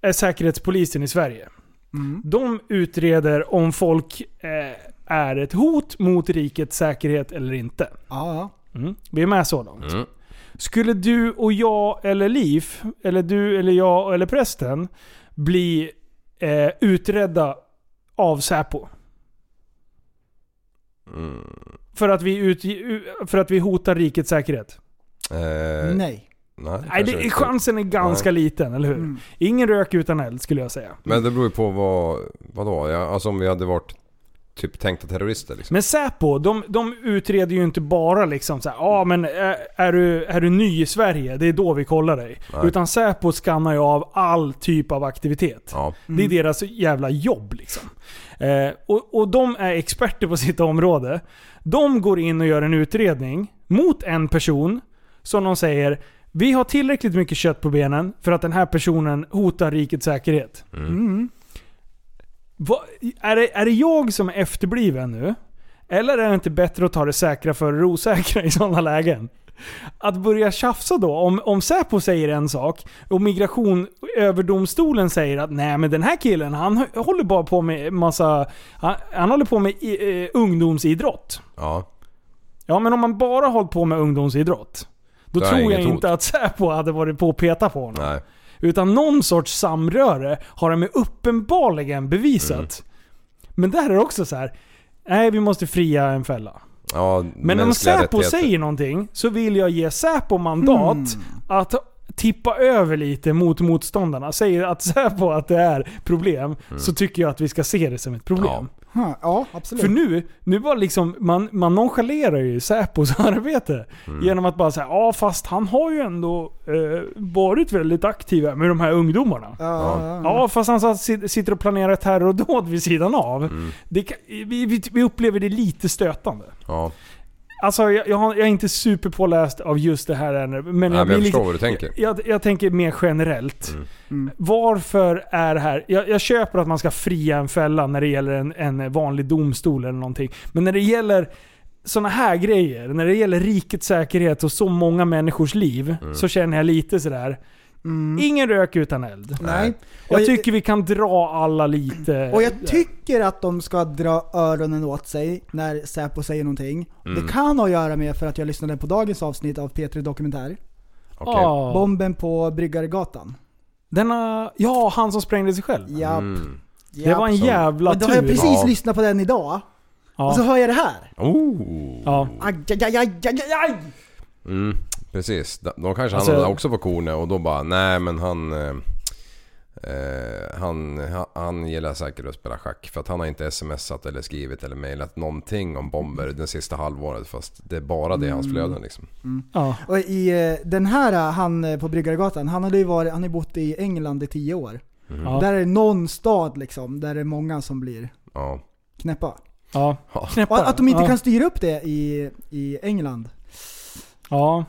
är säkerhetspolisen i Sverige. Mm. De utreder om folk eh, är ett hot mot rikets säkerhet eller inte. Ja, ja. Mm. Vi är med så långt. Mm. Skulle du och jag eller Liv, eller du eller jag eller prästen, bli eh, utredda av Säpo? Mm. För att vi, ut, för att vi hotar rikets säkerhet? Eh, Nej. nej, Nej, det, chansen är ganska liten, eller hur? Mm. Ingen rök utan eld skulle jag säga. Men det beror ju på vad, vadå? Ja, alltså om vi hade varit typ tänkta terrorister liksom. Men Säpo, de, de utreder ju inte bara liksom så här, ah, men är, är, du, är du ny i Sverige? Det är då vi kollar dig. Nej. Utan Säpo skannar ju av all typ av aktivitet. Ja. Det är deras jävla jobb liksom. Eh, och, och de är experter på sitt område. De går in och gör en utredning mot en person som de säger vi har tillräckligt mycket kött på benen för att den här personen hotar rikets säkerhet. Mm. Va, är, det, är det jag som är efterbliven nu? Eller är det inte bättre att ta det säkra för det osäkra i sådana lägen? Att börja tjafsa då, om, om Säpo säger en sak och migration, överdomstolen säger att nej men den här killen han håller bara på med massa, han, han håller på med i, eh, ungdomsidrott. Ja. Ja men om man bara hållit på med ungdomsidrott, då tror jag inte att Säpo hade varit på och peta på honom. Nej. Utan någon sorts samröre har de uppenbarligen bevisat. Mm. Men där är det också så här. nej vi måste fria en fälla. Ja, Men om Säpo säger någonting så vill jag ge Säpo mandat Mm. att tippa över lite mot motståndarna. Säger att Säpo att det är problem, så tycker jag att vi ska se det som ett problem. Ja, absolut. För nu, nu var liksom, man, man nonchalerar ju Säpos arbete. Genom att bara säga ja fast han har ju ändå eh, varit väldigt aktiv med de här ungdomarna. Ja, ja, ja. Ja, fast han satt- sit- sitter och planerar terrordåd vid sidan av. Det, kan- vi, vi, vi upplever det lite stötande. Ja. Alltså jag, jag, har, jag är inte superpåläst av just det här ännu. Men Nej, men jag förstår lite, vad du tänker. Jag, jag tänker mer generellt. Mm. Varför är det här... Jag, jag köper att man ska fria en fälla när det gäller en, en vanlig domstol eller någonting. Men när det gäller såna här grejer, när det gäller rikets säkerhet och så många människors liv, Mm. så känner jag lite sådär. Mm. Ingen rök utan eld. Nej. Jag tycker vi kan dra alla lite... Och jag tycker att de ska dra öronen åt sig när Säpo säger någonting. Mm. Det kan ha att göra med för att jag lyssnade på dagens avsnitt av P3 Dokumentär. Okej. Ja. Bomben på Bryggargatan. Denna... Ja, han som sprängde sig själv. Japp. Mm. Det var en jävla Men då har jag tur. precis Ja. lyssnat på den idag. Ja. Och så hör jag det här. Oh. Ja. Aj, aj, aj, aj, aj, aj. Mm, precis. De, de kanske Alltså- hamnade också på kornet och då bara nej men han... Eh, eh, han, han, han gillar säkert att spela schack för att han har inte smsat eller skrivit eller mejlat någonting om bomber den sista halvåret fast det är bara det i hans flöden liksom. Ja. Och i eh, den här, eh, han på Bryggargatan, han hade ju varit, han har bott i England i tio år. Ja. Där är någon stad liksom, där det är många som blir Ja. knäppa. Ja. Knäppa. Och att de inte ja. kan styra upp det i, i England. Ja,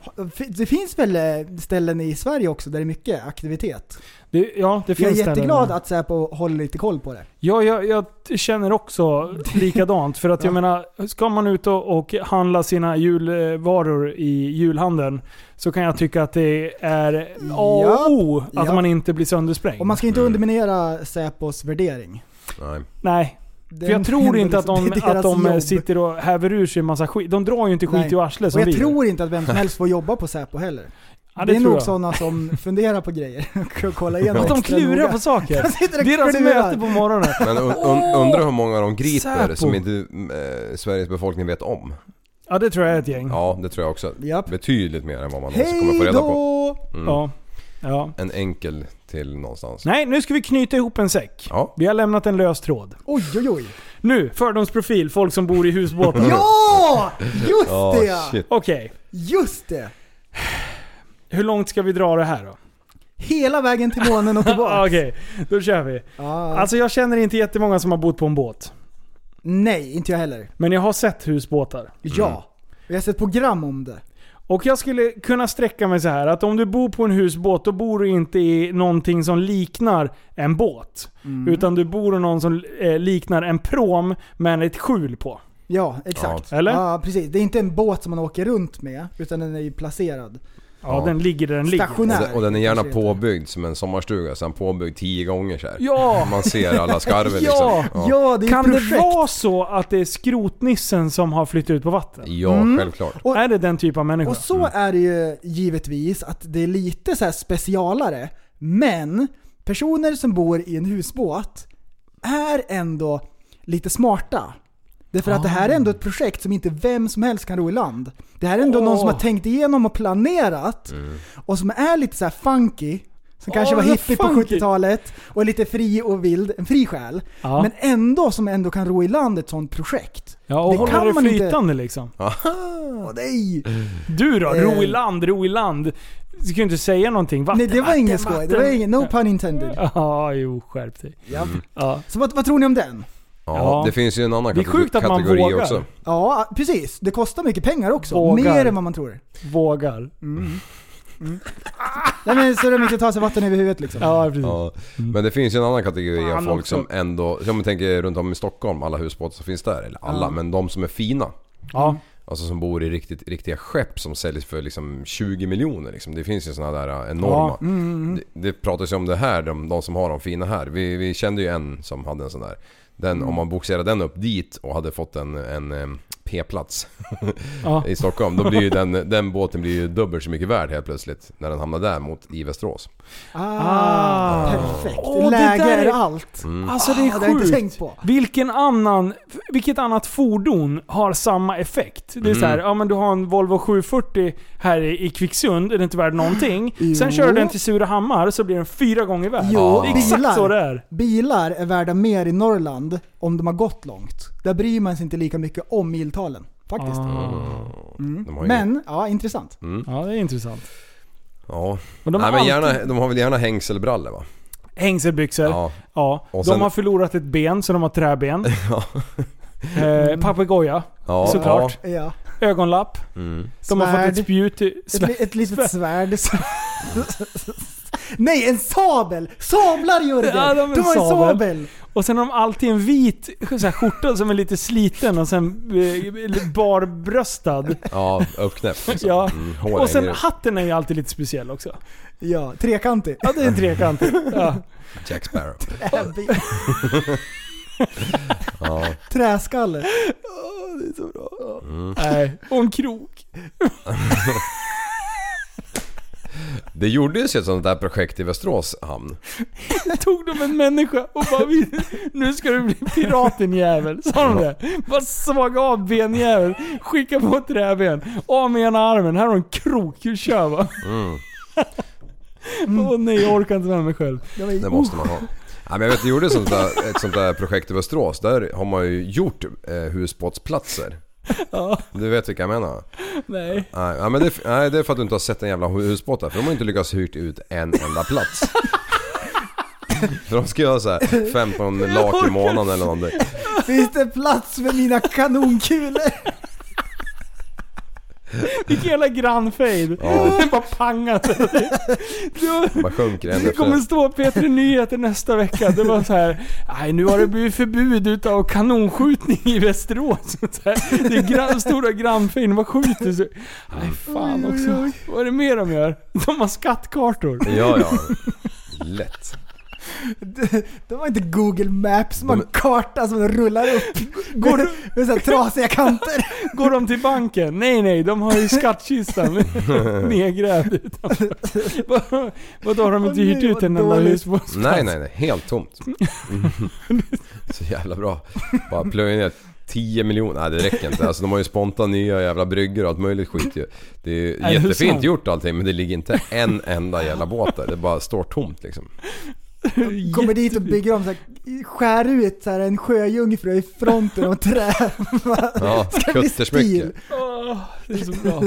Det finns väl eh, ställen i Sverige också där det är mycket aktivitet. det, ja, det Jag finns är ställen jätteglad där. att Säpo håller lite koll på det. Ja, jag, jag känner också likadant. För att jag Ja. menar, ska man ut och, och handla sina julvaror i julhandeln så kan jag tycka att det är A och O att Ja. man inte blir söndersprängd. Och man ska inte underminera Säpos värdering. Nej. Nej, för jag tror inte att de, det är att de jobb. sitter och häver ur sig en massa skit. De drar ju inte skit Nej. i arslet Och som jag vi tror inte att vem som helst får jobba på Säpo heller. Ja, det, är tror nog jag. sådana som funderar på grejer. och kollar igenom Att de klurar noga. på saker. De och Deras möte på morgonen. Men un, un, undrar hur många de griper Säpo. som inte eh, Sveriges befolkning vet om. Ja, det tror jag är ett gäng. Ja, det tror jag också. Japp. Betydligt mer än vad man någonsin kommer få reda på. Mm. Ja. ja. En enkel till någonstans. Nej, nu ska vi knyta ihop en säck. Ja. Vi har lämnat en lös tråd. Oj, oj, oj. Nu, fördomsprofil, folk som bor i husbåtar. Ja! Just Ja, det. Okej, Just det! hur långt ska vi dra det här då? Hela vägen till månen och tillbaka. Okej, då kör vi. Ja. Alltså jag känner inte jättemånga som har bott på en båt. Nej, inte jag heller. Men jag har sett husbåtar. Ja. Vi har sett program om det. Och jag skulle kunna sträcka mig så här att om du bor på en husbåt, då bor du inte i någonting som liknar en båt. Mm. Utan du bor i någon som eh, liknar en prom med ett skjul på. Ja, exakt. Eller? Ja, precis. Det är inte en båt som man åker runt med, utan den är ju placerad. Ja, Ja. den ligger där den ligger. Och, Stationär. den, och den är gärna kanske det heter. påbyggd som en sommarstuga, sen påbyggd tio gånger så här. Ja! Man ser alla skarver Ja. liksom. Ja, det är Kan ett det projekt. vara så att det är skrotnissen som har flyttat ut på vatten? Ja, Mm. självklart. Och- är det den typ av människa? Och så är det ju givetvis att det är lite så här specialare, men personer som bor i en husbåt är ändå lite smarta. Därför att det här är ändå ett projekt som inte vem som helst kan ro i land. Det här är ändå någon som har tänkt igenom och planerat Mm. och som är lite så här funky. Som kanske Åh, var hippie på funky. 70-talet och lite fri och vild, en fri själ. ja. Men ändå som ändå kan ro i land ett sånt projekt. ja, och det håller kan det man inte- flytande liksom. Åh nej! Du då? Ro i Eh. land, ro i land. Du ska ju inte säga någonting. Vatten, Nej det var ingen skoj, det var ingen, no pun intended. Ja, jo, skärp dig. Ja. Ja. Så vad, vad tror ni om den? Ja, Ja. det finns ju en annan Det är kategori, sjukt att man kategori vågar. också. Ja, precis. Det kostar mycket pengar också. Vågar. Mer än vad man tror. Vågar. Nej men så de inte tar sig vatten över huvudet liksom. Ja, precis. Ja. Men det finns ju en annan kategori av folk också. som ändå, om man tänker runt om i Stockholm, alla husbåtar som finns där, eller alla, Ja. men de som är fina. Ja. Alltså som bor i riktigt, riktiga skepp som säljs för liksom 20 miljoner liksom. Det finns ju sådana där äh, enorma. Mm, Det, det pratas ju om det här, de, de som har de fina här. Vi, vi kände ju en som hade en sån där. Den, Mm. Om man boxerade den upp dit och hade fått en, en em, P-plats Ja. i Stockholm. Då blir ju den, den båten blir ju dubbelt så mycket värd helt plötsligt. När den hamnar där mot i Västerås. Ah, Ah. perfekt. Åh, det Läge där är är- allt. Mm. Alltså det är Ah, det har jag inte sjukt. tänkt på. Vilken annan, vilket annat fordon har samma effekt? Det är så här, ja men du har en Volvo 740 här i, i Kvicksund, är det inte värd någonting. Jo. Sen kör du den till Surahammar så blir den fyra gånger värd. Jo, det är exakt bilar. så det är. Bilar är värda mer i Norrland om de har gått långt. Där bryr man sig inte lika mycket om miltalen. Faktiskt. Ah. Mm. De har ju- Men, ja intressant. Mm. Ja, det är intressant. Ja. Och de, Nej, har men alltid gärna, de har väl gärna hängselbrallor va? hängselbyxor. Ja. Ja. Och De sen- har förlorat ett ben så de har träben. Ja. eh, papegoja, ja Såklart. Ja. ögonlapp. Ja. Mm. De har fått Svärd. ett spjut. i- Ett, li- ett litet svärd. Nej, en sabel! Sablar Jörgen! Ja, de de har en sabel. Och sen har de alltid en vit så här, skjorta som är lite sliten och sen eh, barbröstad. Ja, uppknäppt liksom. Ja. Mm, Och sen hänger- hatten är ju alltid lite speciell också. Ja, trekantig. Ja, det är en trekant. Ja. Jack Sparrow. Ja. Träskalle. Nej, och en krok. Det gjordes ju ett sånt där projekt i Västerås hamn. Tog de en människa och bara "Vi- Nu ska du bli piraten jävel. Sa de det? Bara såga av benjävel. Skicka på ett träben. Av med ena armen. Här har du en krok. Kör va? Mm. Åh nej, jag orkar inte med mig själv. Det måste man ha. Ja, men jag vet, det gjordes sånt där, ett sånt där projekt i Västerås. Där har man ju gjort eh, husbåtsplatser. Ja, Du vet vilka jag menar? nej. Nej, ja, men det, nej, det är för att du inte har sett en jävla husbåt där. För de har inte lyckats hyrt ut en enda plats. för de ska göra så här 15 lak i månaden eller någonting. Finns det plats för mina kanonkulor? Vilken jävla grannfejd. Ja. Det bara pangade. Du, Bara sjunker det kommer stå P3 Nyheter nästa vecka. Det var så här. Nej nu har det blivit förbud utav kanonskjutning i Västerås. Så här, det är gran, stora grannfejden, vad skjuter så. Nej fan också. Vad är det mer de gör? De har skattkartor. Ja, ja. Lätt. Det var inte Google Maps, man De- karta som rullar upp. Går det med så här trasiga kanter. Går de till banken? Nej nej, de har ju skattkistan nedgrävd utanför. Vad- Vadå har de inte hyrt ut en enda husbåtsplats? Nej, nej, nej. Helt tomt. Mm. Så jävla bra. Bara plöja ner 10 miljoner. Nej det räcker inte. Alltså de har ju spontant nya jävla bryggor och allt möjligt skit ju. Det är det jättefint gjort allting men det ligger inte en enda jävla båt där. Det bara står tomt liksom. Kommer dit och bygger om så här, skär ut så här en sjöjungfru i fronten av trä. Ja, Ska bli kuttersmycke. Mm. Det är så bra.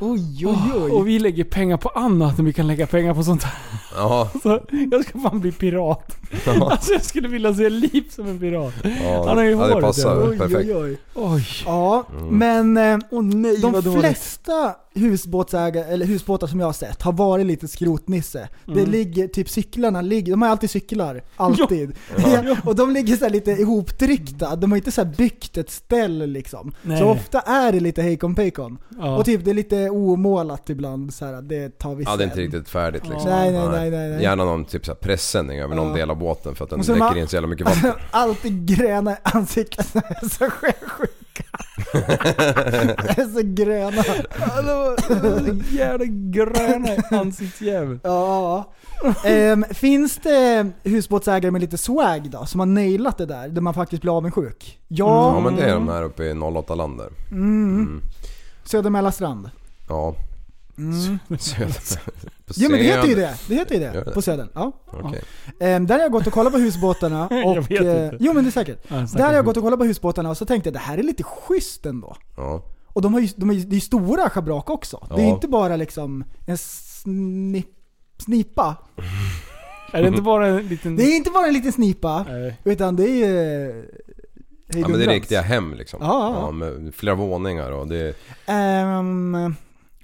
Oj oj oj. Och vi lägger pengar på annat än vi kan lägga pengar på sånt här. Ja, Så jag ska fan bli pirat. ja, Alltså jag skulle vilja se Liv som en pirat. ja, Han har ju ja det passar Oj, perfekt. oj, oj. Oj. Ja, men eh, Åh nej de flesta husbåtsägare, eller husbåtar som jag har sett, har varit lite skrotnisse. Det Mm. ligger, typ cyklarna ligger, de har alltid cyklar. Alltid. Ja, och de ligger så här lite ihoptryckta, de har inte så här byggt ett ställ liksom. Nej. Så ofta är det lite hejkon pejkon. Ja. Och typ det är lite omålat ibland, så här, det tar vi Ja det är sen. inte riktigt färdigt liksom. Nej, nej, nej, nej, nej. Gärna någon typ så här pressändning över någon del av båten för att den läcker in så jävla mycket vatten. Alltid gröna i ansiktet, så sjösjuka. är så gröna. Jävla gröna ansiktsjävel. Ja. Ehm, finns det husbåtsägare med lite swag då, som har nailat det där, där man faktiskt blir avundsjuk? Ja, Ja men det är de här uppe i 08 land där. Mm. Södermälarstrand. Ja. Mm. Söder. På Ja men det heter ju Söder. det, det heter ju Gör det, det? på Södern. Ja. Okej. Ehm, där har jag gått och kollat på husbåtarna Jag och... vet eh, inte. jo men det är säkert. Ja, Där har jag gått och kollat på husbåtarna och så tänkte jag det här är lite schysst ändå. Ja. Och de har ju, de är, ju- det är ju stora schabrak också. Det är Ja. inte bara liksom en snip, snipa. Är det inte bara en liten... Det är inte bara en liten snipa, Nej. utan det är ju... eh, ja men det är riktiga hem liksom. Ja, ja, ja. med flera våningar och det... Ehm,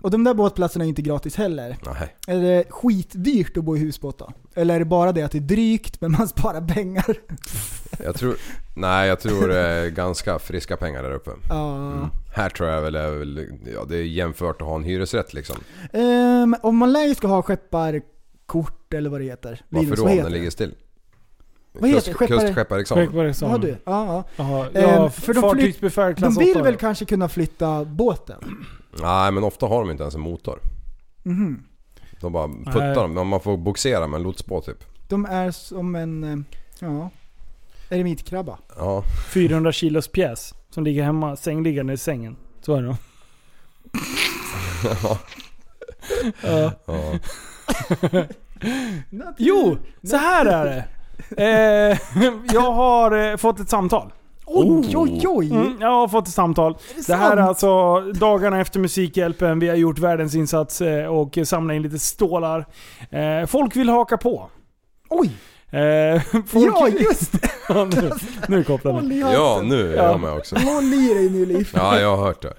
och de där båtplatserna är inte gratis heller. Nej. Är det skitdyrt att bo i husbåt då? Eller är det bara det att det är drygt men man sparar pengar? Jag tror... Nej jag tror det är ganska friska pengar där uppe. Ja. Mm. Här tror jag väl, är väl ja, det är jämfört att ha en hyresrätt liksom. Ehm, om man lär ska ha skepparkort eller vad det heter. Varför Linus, då vad om den ligger still? Vad heter det? Skeppare- är det Ja, du. Ja, ja. Jaha, Ehm, ja, för de fartygsbefäl De vill 8. väl kanske kunna flytta båten? Nej men ofta har de inte ens en motor. Mhm. De bara puttar dem. Man får boxera med en lotsbåt typ. De är som en, eh, ja, eremitkrabba. Ja. 400 kilos pjäs som ligger hemma, sängliggande i sängen. Så är det nog. ja. ja. Jo, så här är det. Eh, jag har eh, fått ett samtal. Oj, oj, oj! Mm, jag har fått ett samtal. det Det här är sant? alltså dagarna efter Musikhjälpen. Vi har gjort världens insats eh, och samlat in lite stålar. Eh, folk vill haka på. Oj! Eh, folk, Ja, just det! Ja, nu, nu är kopplaren. Håll i ja nu är Ja. jag med också. Håll i dig nu Liv. Ja jag har hört det.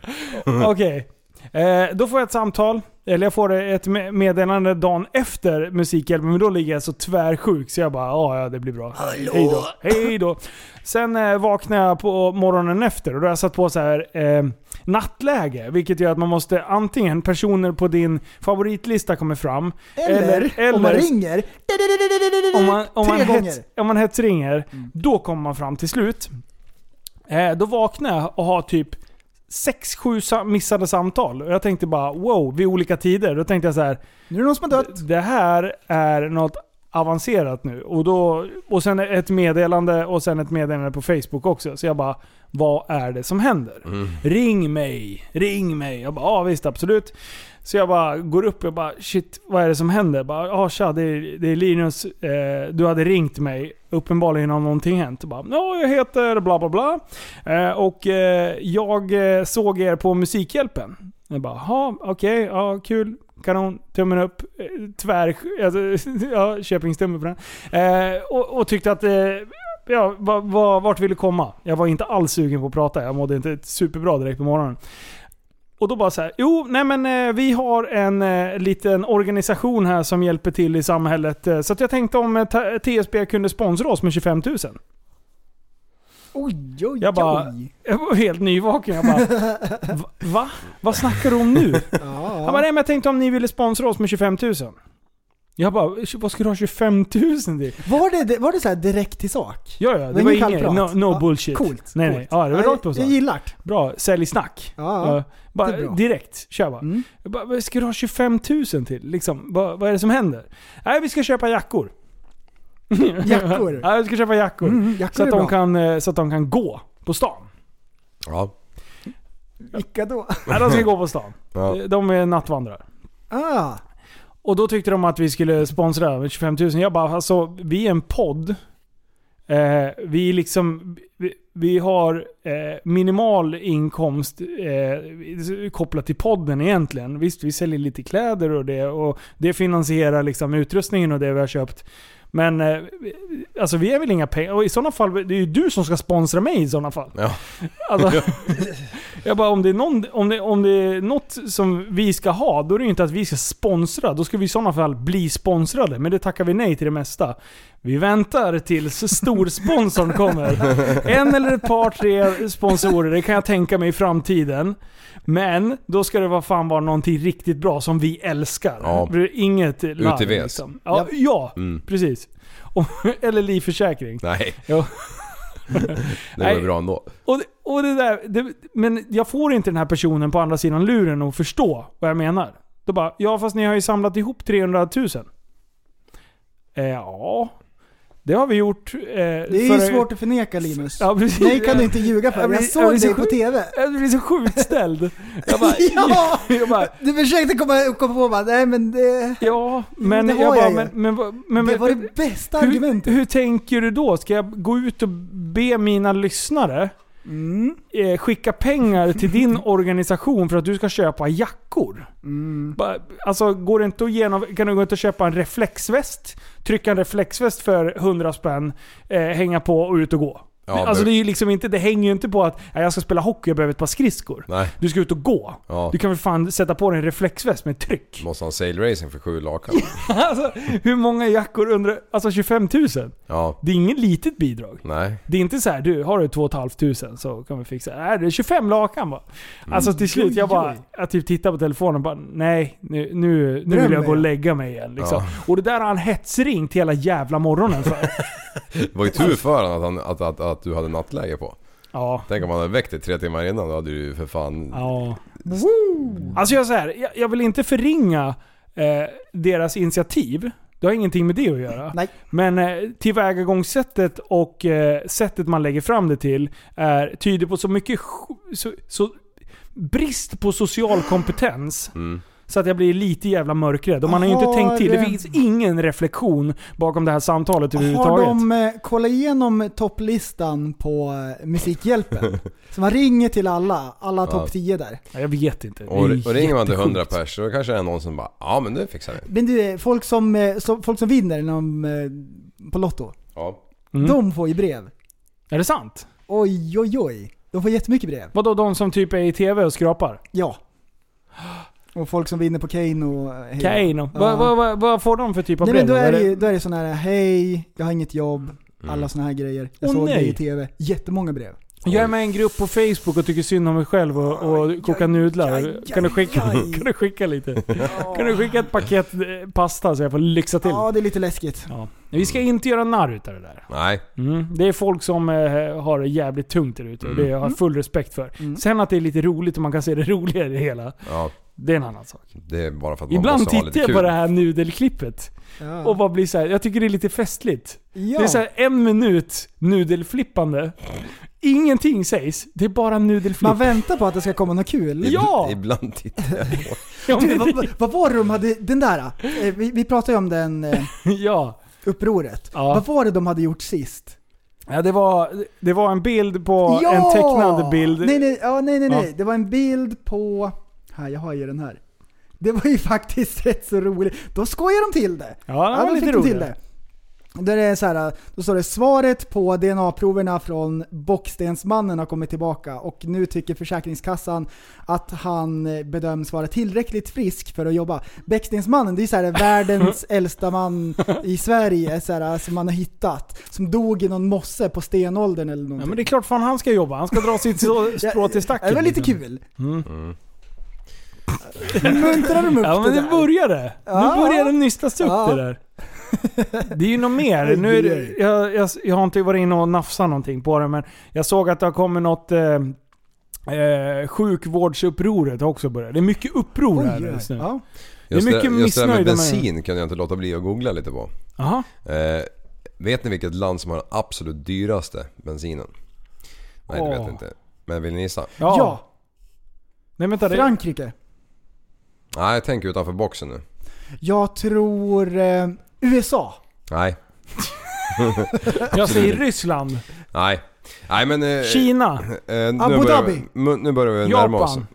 Okej. Eh, då får jag ett samtal, eller jag får ett me- meddelande dagen efter Musikhjälpen, men då ligger jag så tvärsjuk så jag bara ja, det blir bra. Hej då. Hej då. Sen eh, vaknar jag på morgonen efter och då har jag satt på så här eh, nattläge, vilket gör att man måste antingen personer på din favoritlista kommer fram, Eller, Eller- om man ringer. om man, om Tre man, gånger. hets, om man hetsringer, då kommer man fram till slut. Eh, då vaknar jag och har typ 6-7 sa- missade samtal. Och jag tänkte bara wow, vid olika tider. Då tänkte jag så här. Nu är det någon som har dött. Det här är något avancerat nu. Och, då, och sen ett meddelande och sen ett meddelande på Facebook också. Så jag bara, vad är det som händer? Ring mig, ring mig. Jag bara, ja visst absolut. Så jag bara går upp och bara, shit vad är det som händer? Jag Bara, ja tja, det är, det är Linus. Eh, du hade ringt mig. Uppenbarligen har någonting hänt. Jag bara, ja jag heter bla bla bla. Eh, och eh, jag eh, såg er på Musikhjälpen. Jag bara, ja okej, ja kul. Kanon, tummen upp. Eh, tvär... Alltså, ja, Köpingstumme på den. Eh, och, och tyckte att... Eh, ja, va, va, vart ville komma? Jag var inte alls sugen på att prata. Jag mådde inte superbra direkt på morgonen och då bara så här, jo, nej men eh, vi har en eh, liten organisation här som hjälper till i samhället. Eh, så att jag tänkte om eh, TSB kunde sponsra oss med 25 000. Oj, oj, Jag bara- oj. Jag var helt nyvaken. Jag bara, va? va? Vad snackar du om nu? Han bara, nej men jag tänkte om ni ville sponsra oss med 25 000. Jag bara, vad ska du ha 25 000 till? Var det, var det så här direkt till sak? Ja, ja, det var inget, no, no Ja, bullshit. Coolt. Nej, nej. coolt. Ja, det var rakt på Jag sak. gillar det. Bra, sälj snack. Ja, ja. Bara det är bra. direkt, kör bara. Mm. Jag bara, vad ska du ha 25 000 till? Liksom, vad, vad är det som händer? Nej, vi ska köpa jackor. Jackor? ja, vi ska köpa jackor. Mm, jackor så, att de kan, eh, så att de kan gå på stan. Ja. Vilka då? Nej, de ska gå på stan. Ja. De är nattvandrare. Ah, och då tyckte de att vi skulle sponsra med 25 000. Jag bara, alltså vi är en podd. Eh, vi liksom, vi, vi har eh, minimal inkomst eh, kopplat till podden egentligen. Visst, vi säljer lite kläder och det och det finansierar liksom utrustningen och det vi har köpt. Men eh, alltså vi är väl inga pengar. Och i sådana fall, det är ju du som ska sponsra mig i sådana fall. Ja. Alltså, jag bara, om det, är någon, om, det, om det är något som vi ska ha, då är det ju inte att vi ska sponsra. Då ska vi i sådana fall bli sponsrade. Men det tackar vi nej till det mesta. Vi väntar tills storsponsorn kommer. En eller ett par, tre sponsorer, det kan jag tänka mig i framtiden. Men då ska det vara fan vara någonting riktigt bra som vi älskar. Ja. Det är Inget larv, UTVs. liksom. Ja, ja Mm. precis. Eller livförsäkring. Nej, Ja. det var bra ändå. Och, det- och det där, det, men jag får inte den här personen på andra sidan luren att förstå vad jag menar. Då bara, ja fast ni har ju samlat ihop 300 000. Eh, ja, det har vi gjort. Eh, det är ju svårt att förneka Linus. Ja, precis. Nej kan du inte ljuga för. Jag blir- Jag jag såg så dig på sjuk- TV. Jag blir så sjukt ställd. Jag bara, Ja! jag bara, Du försökte komma, komma på bara, nej men det, ja, men det jag bara, jag ju. men, men, men, det var det bästa hur, argumentet. hur tänker du då? Ska jag gå ut och be mina lyssnare Mm. eh, skicka pengar till din organisation för att du ska köpa jackor? Mm. Alltså går det inte att genom, kan du gå ut och köpa en reflexväst, trycka en reflexväst för 100 spänn, eh, hänga på och ut och gå. Ja, alltså men- det är ju liksom inte, det hänger ju inte på att "Ja, jag ska spela hockey, jag behöver ett par skridskor. Nej. Du ska ut och gå. Ja. Du kan väl fan sätta på dig en reflexväst med tryck. Måste ha en sail racing för sju lakan. alltså, hur många jackor undrar... Alltså 25 000? Ja. Det är inget litet bidrag. Nej. Det är inte så här, du har du 2 500 så kan vi fixa. Nej, det är 25 lakan bara. Alltså till slut, jag bara, jag typ tittar på telefonen och bara, nej, nu, nu, nu vill jag gå och lägga mig igen. Liksom. Ja. Och det där har han hetsringt hela jävla morgonen för. Det var ju tur för honom att, han, att, att, att du hade nattläge på. ja. Tänk om han hade väckt dig tre timmar innan, då hade du ju för fan... Ja. Alltså jag säger, jag, jag vill inte förringa eh, deras initiativ. Det har ingenting med det att göra. Nej. Men eh, tillvägagångssättet och eh, sättet man lägger fram det till är, tyder på så mycket så, så, brist på social kompetens. Mm. Så att jag blir lite jävla mörkrädd. Och man har ju inte Har, tänkt till. Det eh, finns ingen reflektion bakom det här samtalet Har överhuvudtaget. de eh, kollat igenom topplistan på eh, Musikhjälpen? Så man ringer till alla, alla topp 10 där. Ja, Jag vet inte. Det är Och, och ringer man till jättesjukt. 100 pers så kanske det är någon som bara ja men det fixar vi. Men du, folk som, eh, som, folk som vinner inom, eh, på Lotto, Ja. Mm. de får ju brev. Är det sant? Oj, oj, oj. De får jättemycket brev. Vadå de som typ är i TV och skrapar? Ja. Och folk som vinner på Kane och hej. Ja. Vad, vad, vad, vad får de för typ av Nej brev? men då är det ju då är det sådana här, hej, jag har inget jobb, Mm. alla sådana här grejer. Jag Åh, såg nej. dig i TV. Jättemånga brev. Jag är med i en grupp på Facebook och tycker synd om mig själv och, och kokar nudlar. Kan du, skicka, kan du skicka lite? Kan du skicka ett paket eh, pasta så jag får lyxa till? Ja, det är lite läskigt. Ja. Vi ska inte göra narr utav det där. Nej. Mm. Det är folk som eh, har det jävligt tungt där ute och det har jag full respekt för. Mm. Sen att det är lite roligt och man kan se det roliga i det hela, Ja. Det är en annan sak. Det är bara för att man Ibland måste ha tittar lite jag kul. på det här nudelklippet Ja. och bara blir så här. jag tycker det är lite festligt. ja. Det är så här en minut nudelflippande. Ingenting sägs, det är bara nudelflipp. Man väntar på att det ska komma något kul. Ja! Ibland tittar jag på. Ja, Du, vad, vad- var det de hade, den där, eh, vi, vi pratade ju om den eh, ja. upproret. Ja. Vad var det de hade gjort sist? ja det, var, det var en bild på en tecknad bild. Nej, nej, ja, nej, nej, nej. Ja. Det var en bild på, här, jag har ju den här. Det var ju faktiskt rätt så roligt. Då skojar de till det. Ja, det var då lite fick de till roligt. det. Där det är så här, då står det svaret på DNA-proverna från Bockstensmannen har kommit tillbaka och nu tycker Försäkringskassan att han bedöms vara tillräckligt frisk för att jobba. Bäckstensmannen, det är så här världens äldsta man i Sverige så här, som man har hittat. Som dog i någon mosse på stenåldern eller Ja, någonting. men det är klart fan han ska jobba. Han ska dra sitt strå till stacken. det var lite liksom. kul. Mm. Muntrar de upp Ja men det det där? började. Ja. Nu börjar det nystas upp Ja. det där. Det är ju något mer. Nu är det, jag, jag, jag har inte varit inne och nafsat någonting på det men jag såg att det har kommit något eh, eh, sjukvårdsupproret har också börjat. Det är mycket uppror Oj, här just nu. ja. Det är Just mycket det, just det där med bensin kan jag inte låta bli att googla lite på. Jaha. Eh, vet ni vilket land som har den absolut dyraste bensinen? Nej det vet ni inte. Men vill ni gissa? Ja. Ja, Nej vänta. Det, Frankrike. Nej, tänk utanför boxen nu. Jag tror eh, USA. Nej, jag säger Ryssland. nej. Nej men... Eh, Kina. eh, nu, Abu börjar Dhabi. vi, nu börjar vi närma oss. Japan.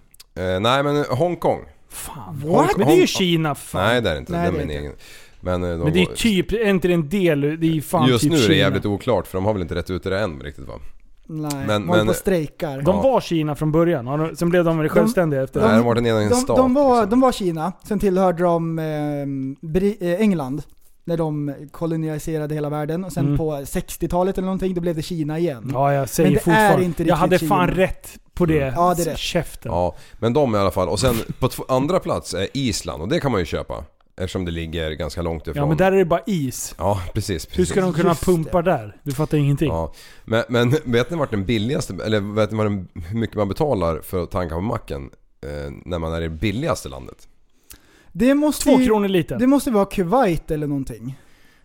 Eh, nej men Hongkong. Fan. What? Men det är ju Hong- Kina fan. Nej det är det inte. Nej, det är min inte. egen. Men, eh, de Men det är typ, är inte en del? Det är fan Just typ nu är det Kina. jävligt oklart för de har väl inte rätt ut det än riktigt va? Nej, Men- men, på strejkar. De Ja. var Kina från början. de- Sen blev de väl självständiga efter Nej, det. de varit en egen de, stat. de, var, liksom. de var Kina, sen tillhörde de eh, Bri- eh, England. När de koloniserade hela världen. Och sen Mm. på 60-talet eller någonting, då blev det Kina igen. Ja, jag säger Men det är fortfarande. inte jag hade fan Kina. rätt på det. Ja, det är rätt. Käften. Ja, men de i alla fall. Och sen på andra plats är Island och det kan man ju köpa. Eftersom det ligger ganska långt ifrån. Ja, men där är det bara is. Ja, precis. precis. Hur ska de kunna Just pumpa där? Du fattar ingenting. Ja, men, men vet ni vart den billigaste, eller vet ni vad den, hur mycket man betalar för att tanka på macken? Eh, när man är i det billigaste landet? Det måste Två ju- kronor liten. Det måste vara Kuwait eller någonting.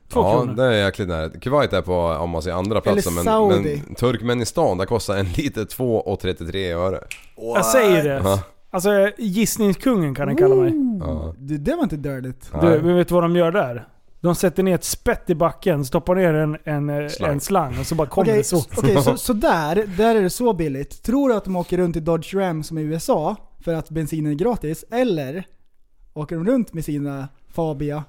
Två ja, kronor. det är jäkligt nära. Kuwait är på, om man säger andra platsen, men, Saudi. men Turkmenistan, där kostar en liter 2,33 öre. Jag säger det. Ja. Alltså gissningskungen kan den kalla mig. Ja. Det, det var inte dirtigt. Du, men vet du vad de gör där? De sätter ner ett spett i backen, stoppar ner en, en, eh, Slang. en slang och så bara kommer Okej, det så. okej, så, så där, där är det så billigt. Tror du att de åker runt i Dodge Ram som i USA för att bensinen är gratis? Eller åker de runt med sina Fabia?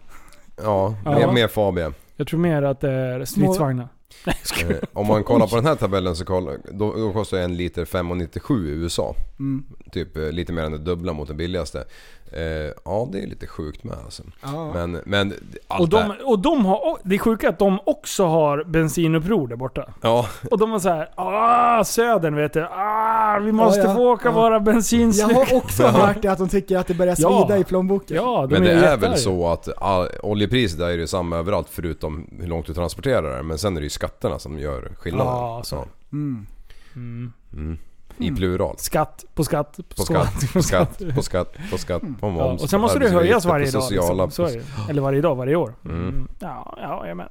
Ja, Ja. Mer, mer Fabia. Jag tror mer att det är stridsvagnar. Eh, om man kollar på den här tabellen så kolla, då, då kostar en liter 5,97 i USA. Mm. Typ eh, lite mer än det dubbla mot den billigaste. Eh, ja, det är lite sjukt med alltså. Ja. Men, men allt Och det de, här- och de har, det är sjuka att de också har bensinuppror där borta. Ja, Och de var så här, ah södern vet du, ah vi måste Ja, ja, få åka ja. våra Jag bensinslut. har också hört det, att de tycker att det börjar Ja. svida i plånboken. Ja, de men det är väl så att all, oljepriset är ju detsamma överallt förutom hur långt du transporterar det. Men sen är det ju skatterna som gör skillnaden. Ja, så. Mm. Mm. Mm. I plural. Skatt på skatt På skatt, på skatt, på skatt, på skatt, på Ja, moms. och sen måste det höjas på varje dag. Sociala, Liksom. Så är det. Eller varje dag, varje år. Mm. Mm. Ja, ja, med.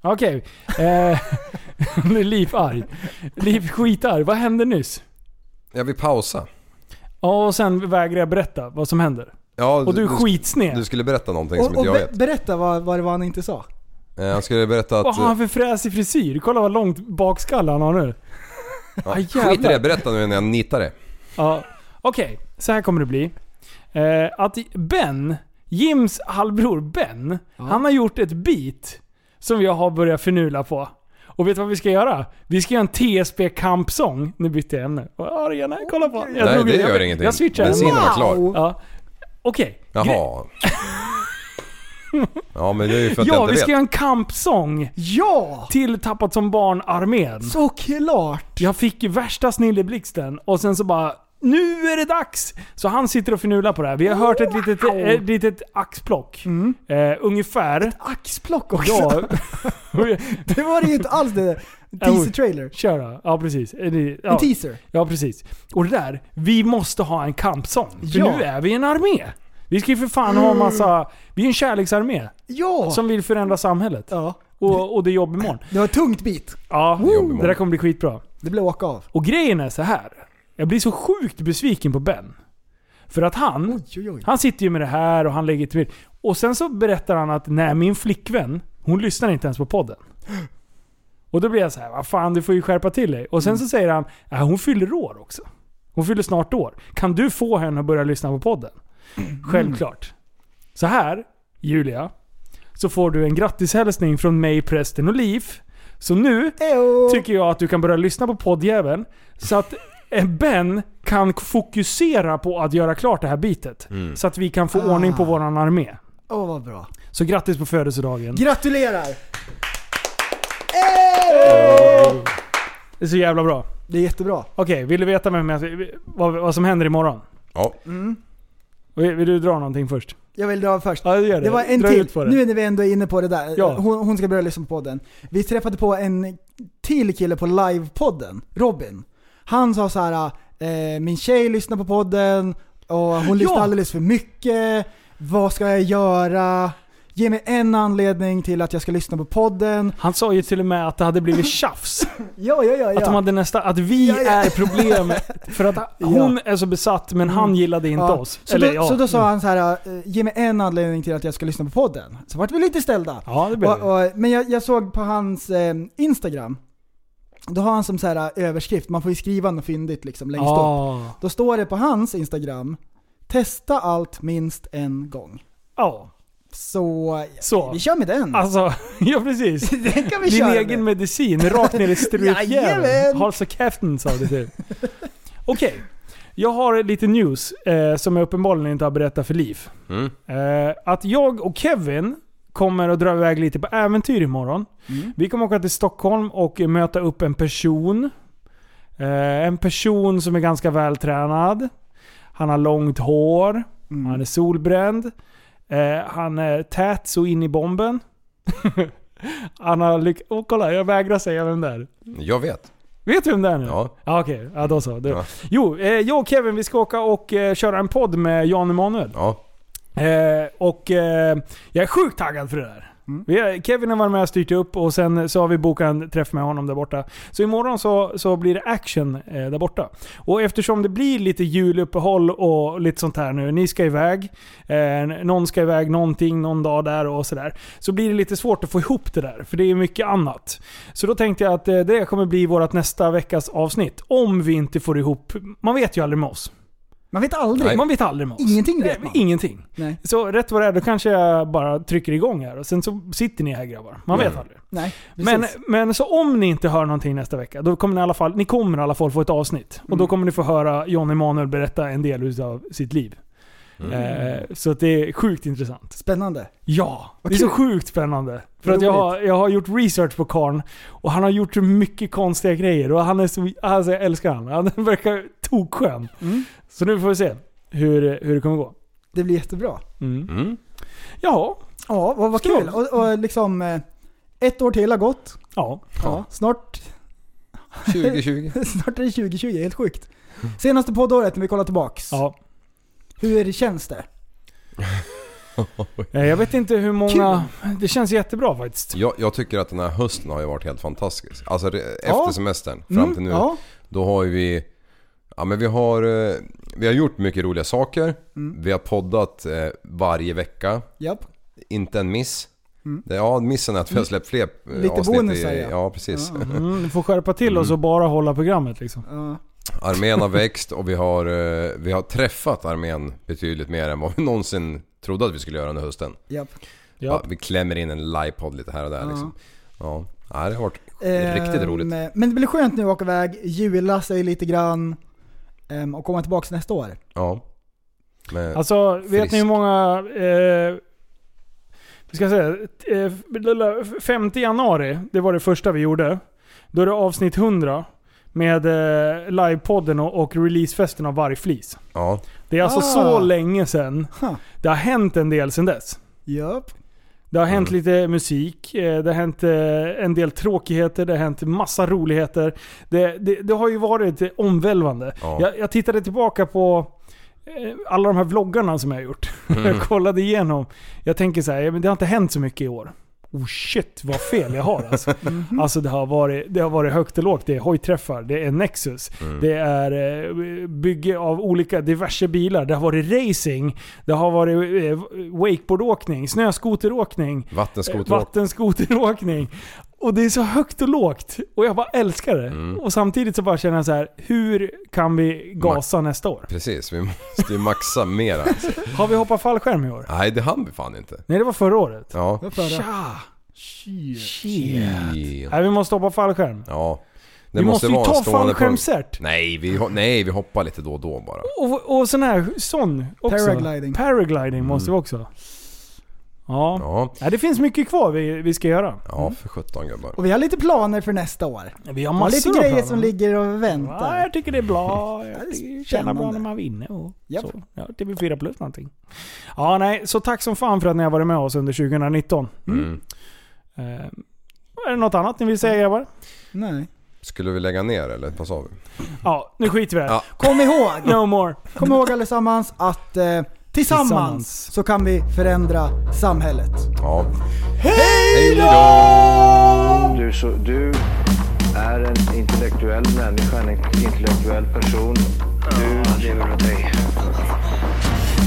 Okej. Eh, nu är Liv arg. Liv skitarg. Vad hände nyss? Jag vill pausa. Ja, och sen vägrar jag berätta vad som händer. Ja, Och du är skitsned. Du skulle berätta någonting som Och, och inte jag vet. berätta vad, vad det var han inte sa. Eh, Jag skulle berätta Vad att... har han för fräsig frisyr? Kolla vad långt bakskalle han har nu. Ja, Ah, skit i det, berätta nu när jag nitar det. Ja. Okej, så här kommer det bli. Eh, att Ben, Jims halvbror Ben, han har gjort ett beat som jag har börjat förnula på. Och vet du vad vi ska göra? Vi ska göra en TSB kampsång. Nu bytte jag ämne. Örjan, här, kolla på. Jag Nej, det gör jag, ingenting. Jag switchar. Bensinen var klar. Ja. Okej. Gre- Jaha. Ja men det är ju för att Ja, jag vi inte ska vet. göra en kampsång Ja! till Tappat som barn-armén. Såklart! Jag fick ju värsta snilleblixten och sen så bara nu är det dags! Så han sitter och förnular på det här. Vi har hört ett litet, ett litet axplock. Eh, ungefär. Axplock också. Ja. Det var det ju inte alls det. Teaser-trailer. Kör då. Ja precis. Eh, det- En Ja, teaser. ja precis. Och det där, vi måste ha en kampsång. För Ja. nu är vi en armé. Vi ska ju för fan ha massa... Vi är en kärleksarmé. Ja! Som vill förändra samhället. ja. Och, och det är jobb imorgon. Det var ett tungt bit. Ja, det där kommer bli skitbra. Det blev åka av. Och grejen är så här. Jag blir så sjukt besviken på Ben. För att han, Oj, oj, han sitter ju med det här och han lägger till. Och sen så berättar han att nej, min flickvän, hon lyssnar inte ens på podden. Och då blir jag så här, vad fan du får ju skärpa till dig. Och sen så säger han, äh, hon fyller år också. Hon fyller snart år. Kan du få henne att börja lyssna på podden? Självklart. Så här, Julia, så får du en grattishälsning från mig, prästen och Liv. Så nu Ejo. tycker jag att du kan börja lyssna på poddjäveln. Så att eh, Ben kan fokusera på att göra klart det här bitet. Så att vi kan få Ah. ordning på våran armé. Åh vad bra. Så grattis på födelsedagen. Gratulerar! Det är så jävla bra. Det är jättebra. Okej, vill du veta vem jag, vad, vad som händer imorgon? Ja. Vill, vill du dra någonting först? Jag vill dra först. Ja, gör det. Det var en Dra till. Nu när vi ändå är inne på det där. Ja. Hon, hon ska börja lyssna på podden. Vi träffade på en till kille på livepodden, Robin. Han sa så här: eh, min tjej lyssnar på podden och hon lyssnar Ja. alldeles för mycket. Vad ska jag göra? Ge mig en anledning till att jag ska lyssna på podden. Han sa ju till och med att det hade blivit tjafs. Ja, ja, ja. Att de ja. hade nästa, att vi Ja, ja. är problemet. För att hon är så besatt men han gillade inte Ja. oss. Så, Eller, då, ja. så då sa han så här: eh, ge mig en anledning till att jag ska lyssna på podden. Så vart vi lite ställda. Ja, det blev. Och, och, men jag, jag såg på hans eh, Instagram, då har han som så här eh, överskrift, man får ju skriva något fyndigt liksom längst upp. Ja. Då står det på hans Instagram, testa allt minst en gång. Ja. Så, Så. vi kör med den. Alltså, ja precis. den kan vi Din köra egen med. medicin, rakt ner i strupjäveln. Hals och käften sa det till. Okej. Jag har lite news eh, som jag uppenbarligen inte har berättat för Liv. Mm. Eh, att jag och Kevin kommer att dra iväg lite på äventyr imorgon. Mm. Vi kommer åka till Stockholm och möta upp en person. Eh, en person som är ganska vältränad. Han har långt hår. Mm. Han är solbränd. Eh, han är tät så in i bomben. han har lyck- Åh kolla, jag vägrar säga vem det är. Jag vet. Vet du vem det är nu? Ja. Ja, okej. Ja, då så. Ja. Jo, eh, jag och Kevin vi ska åka och eh, köra en podd med Jan Emanuel. Ja. Eh, och eh, jag är sjukt taggad för det där. Mm. Kevin har varit med och styrt upp och sen så har vi bokat en träff med honom där borta. Så imorgon så, så blir det action eh, där borta. Och eftersom det blir lite juluppehåll och lite sånt här nu. Ni ska iväg. Eh, någon ska iväg någonting någon dag där och sådär. Så blir det lite svårt att få ihop det där. För det är mycket annat. Så då tänkte jag att eh, det kommer bli vårt nästa veckas avsnitt. Om vi inte får ihop... Man vet ju aldrig med oss. Man vet aldrig. Nej. Man vet aldrig med oss. Ingenting vet man. Ingenting. Nej. Så rätt vad det är, då kanske jag bara trycker igång här och sen så sitter ni här grabbar. Man vet Mm. aldrig. Nej, Men, men så om ni inte hör någonting nästa vecka, då kommer ni i alla fall, ni kommer i alla fall få ett avsnitt. Och då Mm. kommer ni få höra John Emanuel berätta en del av sitt liv. Mm. Eh, så att det är sjukt intressant. Spännande. Ja, Vad det är så sjukt spännande. För att jag har, jag har gjort research på karln och han har gjort så mycket konstiga grejer och han är så, alltså jag älskar han. Han verkar tokskön. Mm. Så nu får vi se hur, hur det kommer gå. Det blir jättebra. Mm. Mm. Ja, Ja, vad, vad kul. Och, och liksom, eh, ett år till har gått. ja. Ja, snart 2020. Snart är det 2020, helt sjukt. Senaste poddåret när vi kollar tillbaks. ja. Hur känns det? Jag vet inte hur många... Det känns jättebra faktiskt. Jag, jag tycker att den här hösten har ju varit helt fantastisk. Alltså efter Ja. semestern fram Mm, till nu. Ja, Då har ju vi... Ja men vi har... eh, Vi har gjort mycket roliga saker. Mm. Vi har poddat eh, varje vecka. japp. Inte en miss. Det, ja, missen är att vi har släppt fler eh, Mm. Lite avsnitt bonusar, i, ja. ja. precis. Mm, vi får skärpa till oss och bara hålla programmet liksom. Ja. Armén har växt och vi har, eh, vi har träffat armén betydligt mer än vad vi någonsin trodde att vi skulle göra under hösten. japp. Ja, vi klämmer in en livepodd lite här och där Ja. liksom. Ja, ja det har varit Ehm, riktigt roligt. Men det blir skönt nu att åka iväg, jula sig lite grann ehm, och komma tillbaka nästa år. Ja. Men, Alltså, vet Frisk. ni hur många... Eh, vi ska säga, eh, 5 januari, det var det första vi gjorde. Då är det avsnitt 100 med eh, livepodden och, och releasefesten av Vargflis. ja. Det är alltså Ah. så länge sedan. Ha. Det har hänt en del sedan dess. Japp. Det har hänt Mm. lite musik, eh, det har hänt eh, en del tråkigheter, det har hänt massa roligheter. Det, det, det har ju varit omvälvande. Ja. Jag, jag tittade tillbaka på eh, alla de här vloggarna som jag har gjort. Mm. Jag kollade igenom. Jag tänker så här, det har inte hänt så mycket i år. Oh shit vad fel jag har alltså. Mhm. Alltså det har, varit, det har varit högt och lågt. Det är hojträffar, det är Nexus, Mm. det är eh, bygge av olika diverse bilar. Det har varit racing, det har varit eh, wakeboardåkning, snöskoteråkning, eh, Vattenskoteråkning. vattenskoteråkning. Och det är så högt och lågt. Och jag bara älskar det. Mm. Och samtidigt så bara känner jag så här, hur kan vi gasa nästa år? Precis, vi måste ju maxa mera. Alltså. Har vi hoppat fallskärm i år? Nej, det hann vi fan inte. Nej, det var förra året. Ja. Förra. Tja! Shit. Nej, vi måste hoppa fallskärm. Ja. Det vi måste, ju vara en ta fallskärmscert. Nej vi, nej, vi hoppar lite då och då bara. Och, och sån här, sån också. Paragliding. Paragliding måste vi också. Ja. Ja, Nej, det finns mycket kvar vi, vi ska göra. ja för 17 gubbar. Och vi har lite planer för nästa år. Vi har Vi har massor lite grejer planer. som ligger och Ja, väntar. jag tycker det är bra. Jag känns bra när man vinner och Japp. så. Ja, TV4 plus någonting. Ja, nej. Så tack som fan för att ni har varit med oss under 2019. Mm. Eh, är det något annat ni vill säga grabbar? Nej. Skulle vi lägga ner eller vad sa vi? Ja, nu skiter vi i det. Ja. Kom ihåg, No more. kom ihåg allesammans att eh, tillsammans, Tillsammans. så kan vi förändra samhället. Ja. Hej Du, så, du är en intellektuell människa, en intellektuell person. Du lever åt dig.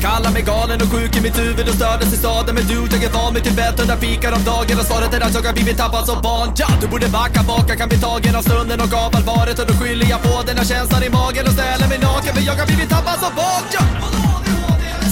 Kallar mig galen och sjuk i mitt huvud och stördes i staden Men du, jag är van vid Tibet och där fikar om dagen Och svaret är att jag har blivit tappad som barn ja, Du borde backa bak, jag kan bli tagen av stunden och av allvaret Och då skyller jag på den här känslan i magen och ställer mig naken För jag har blivit tappad som barn ja.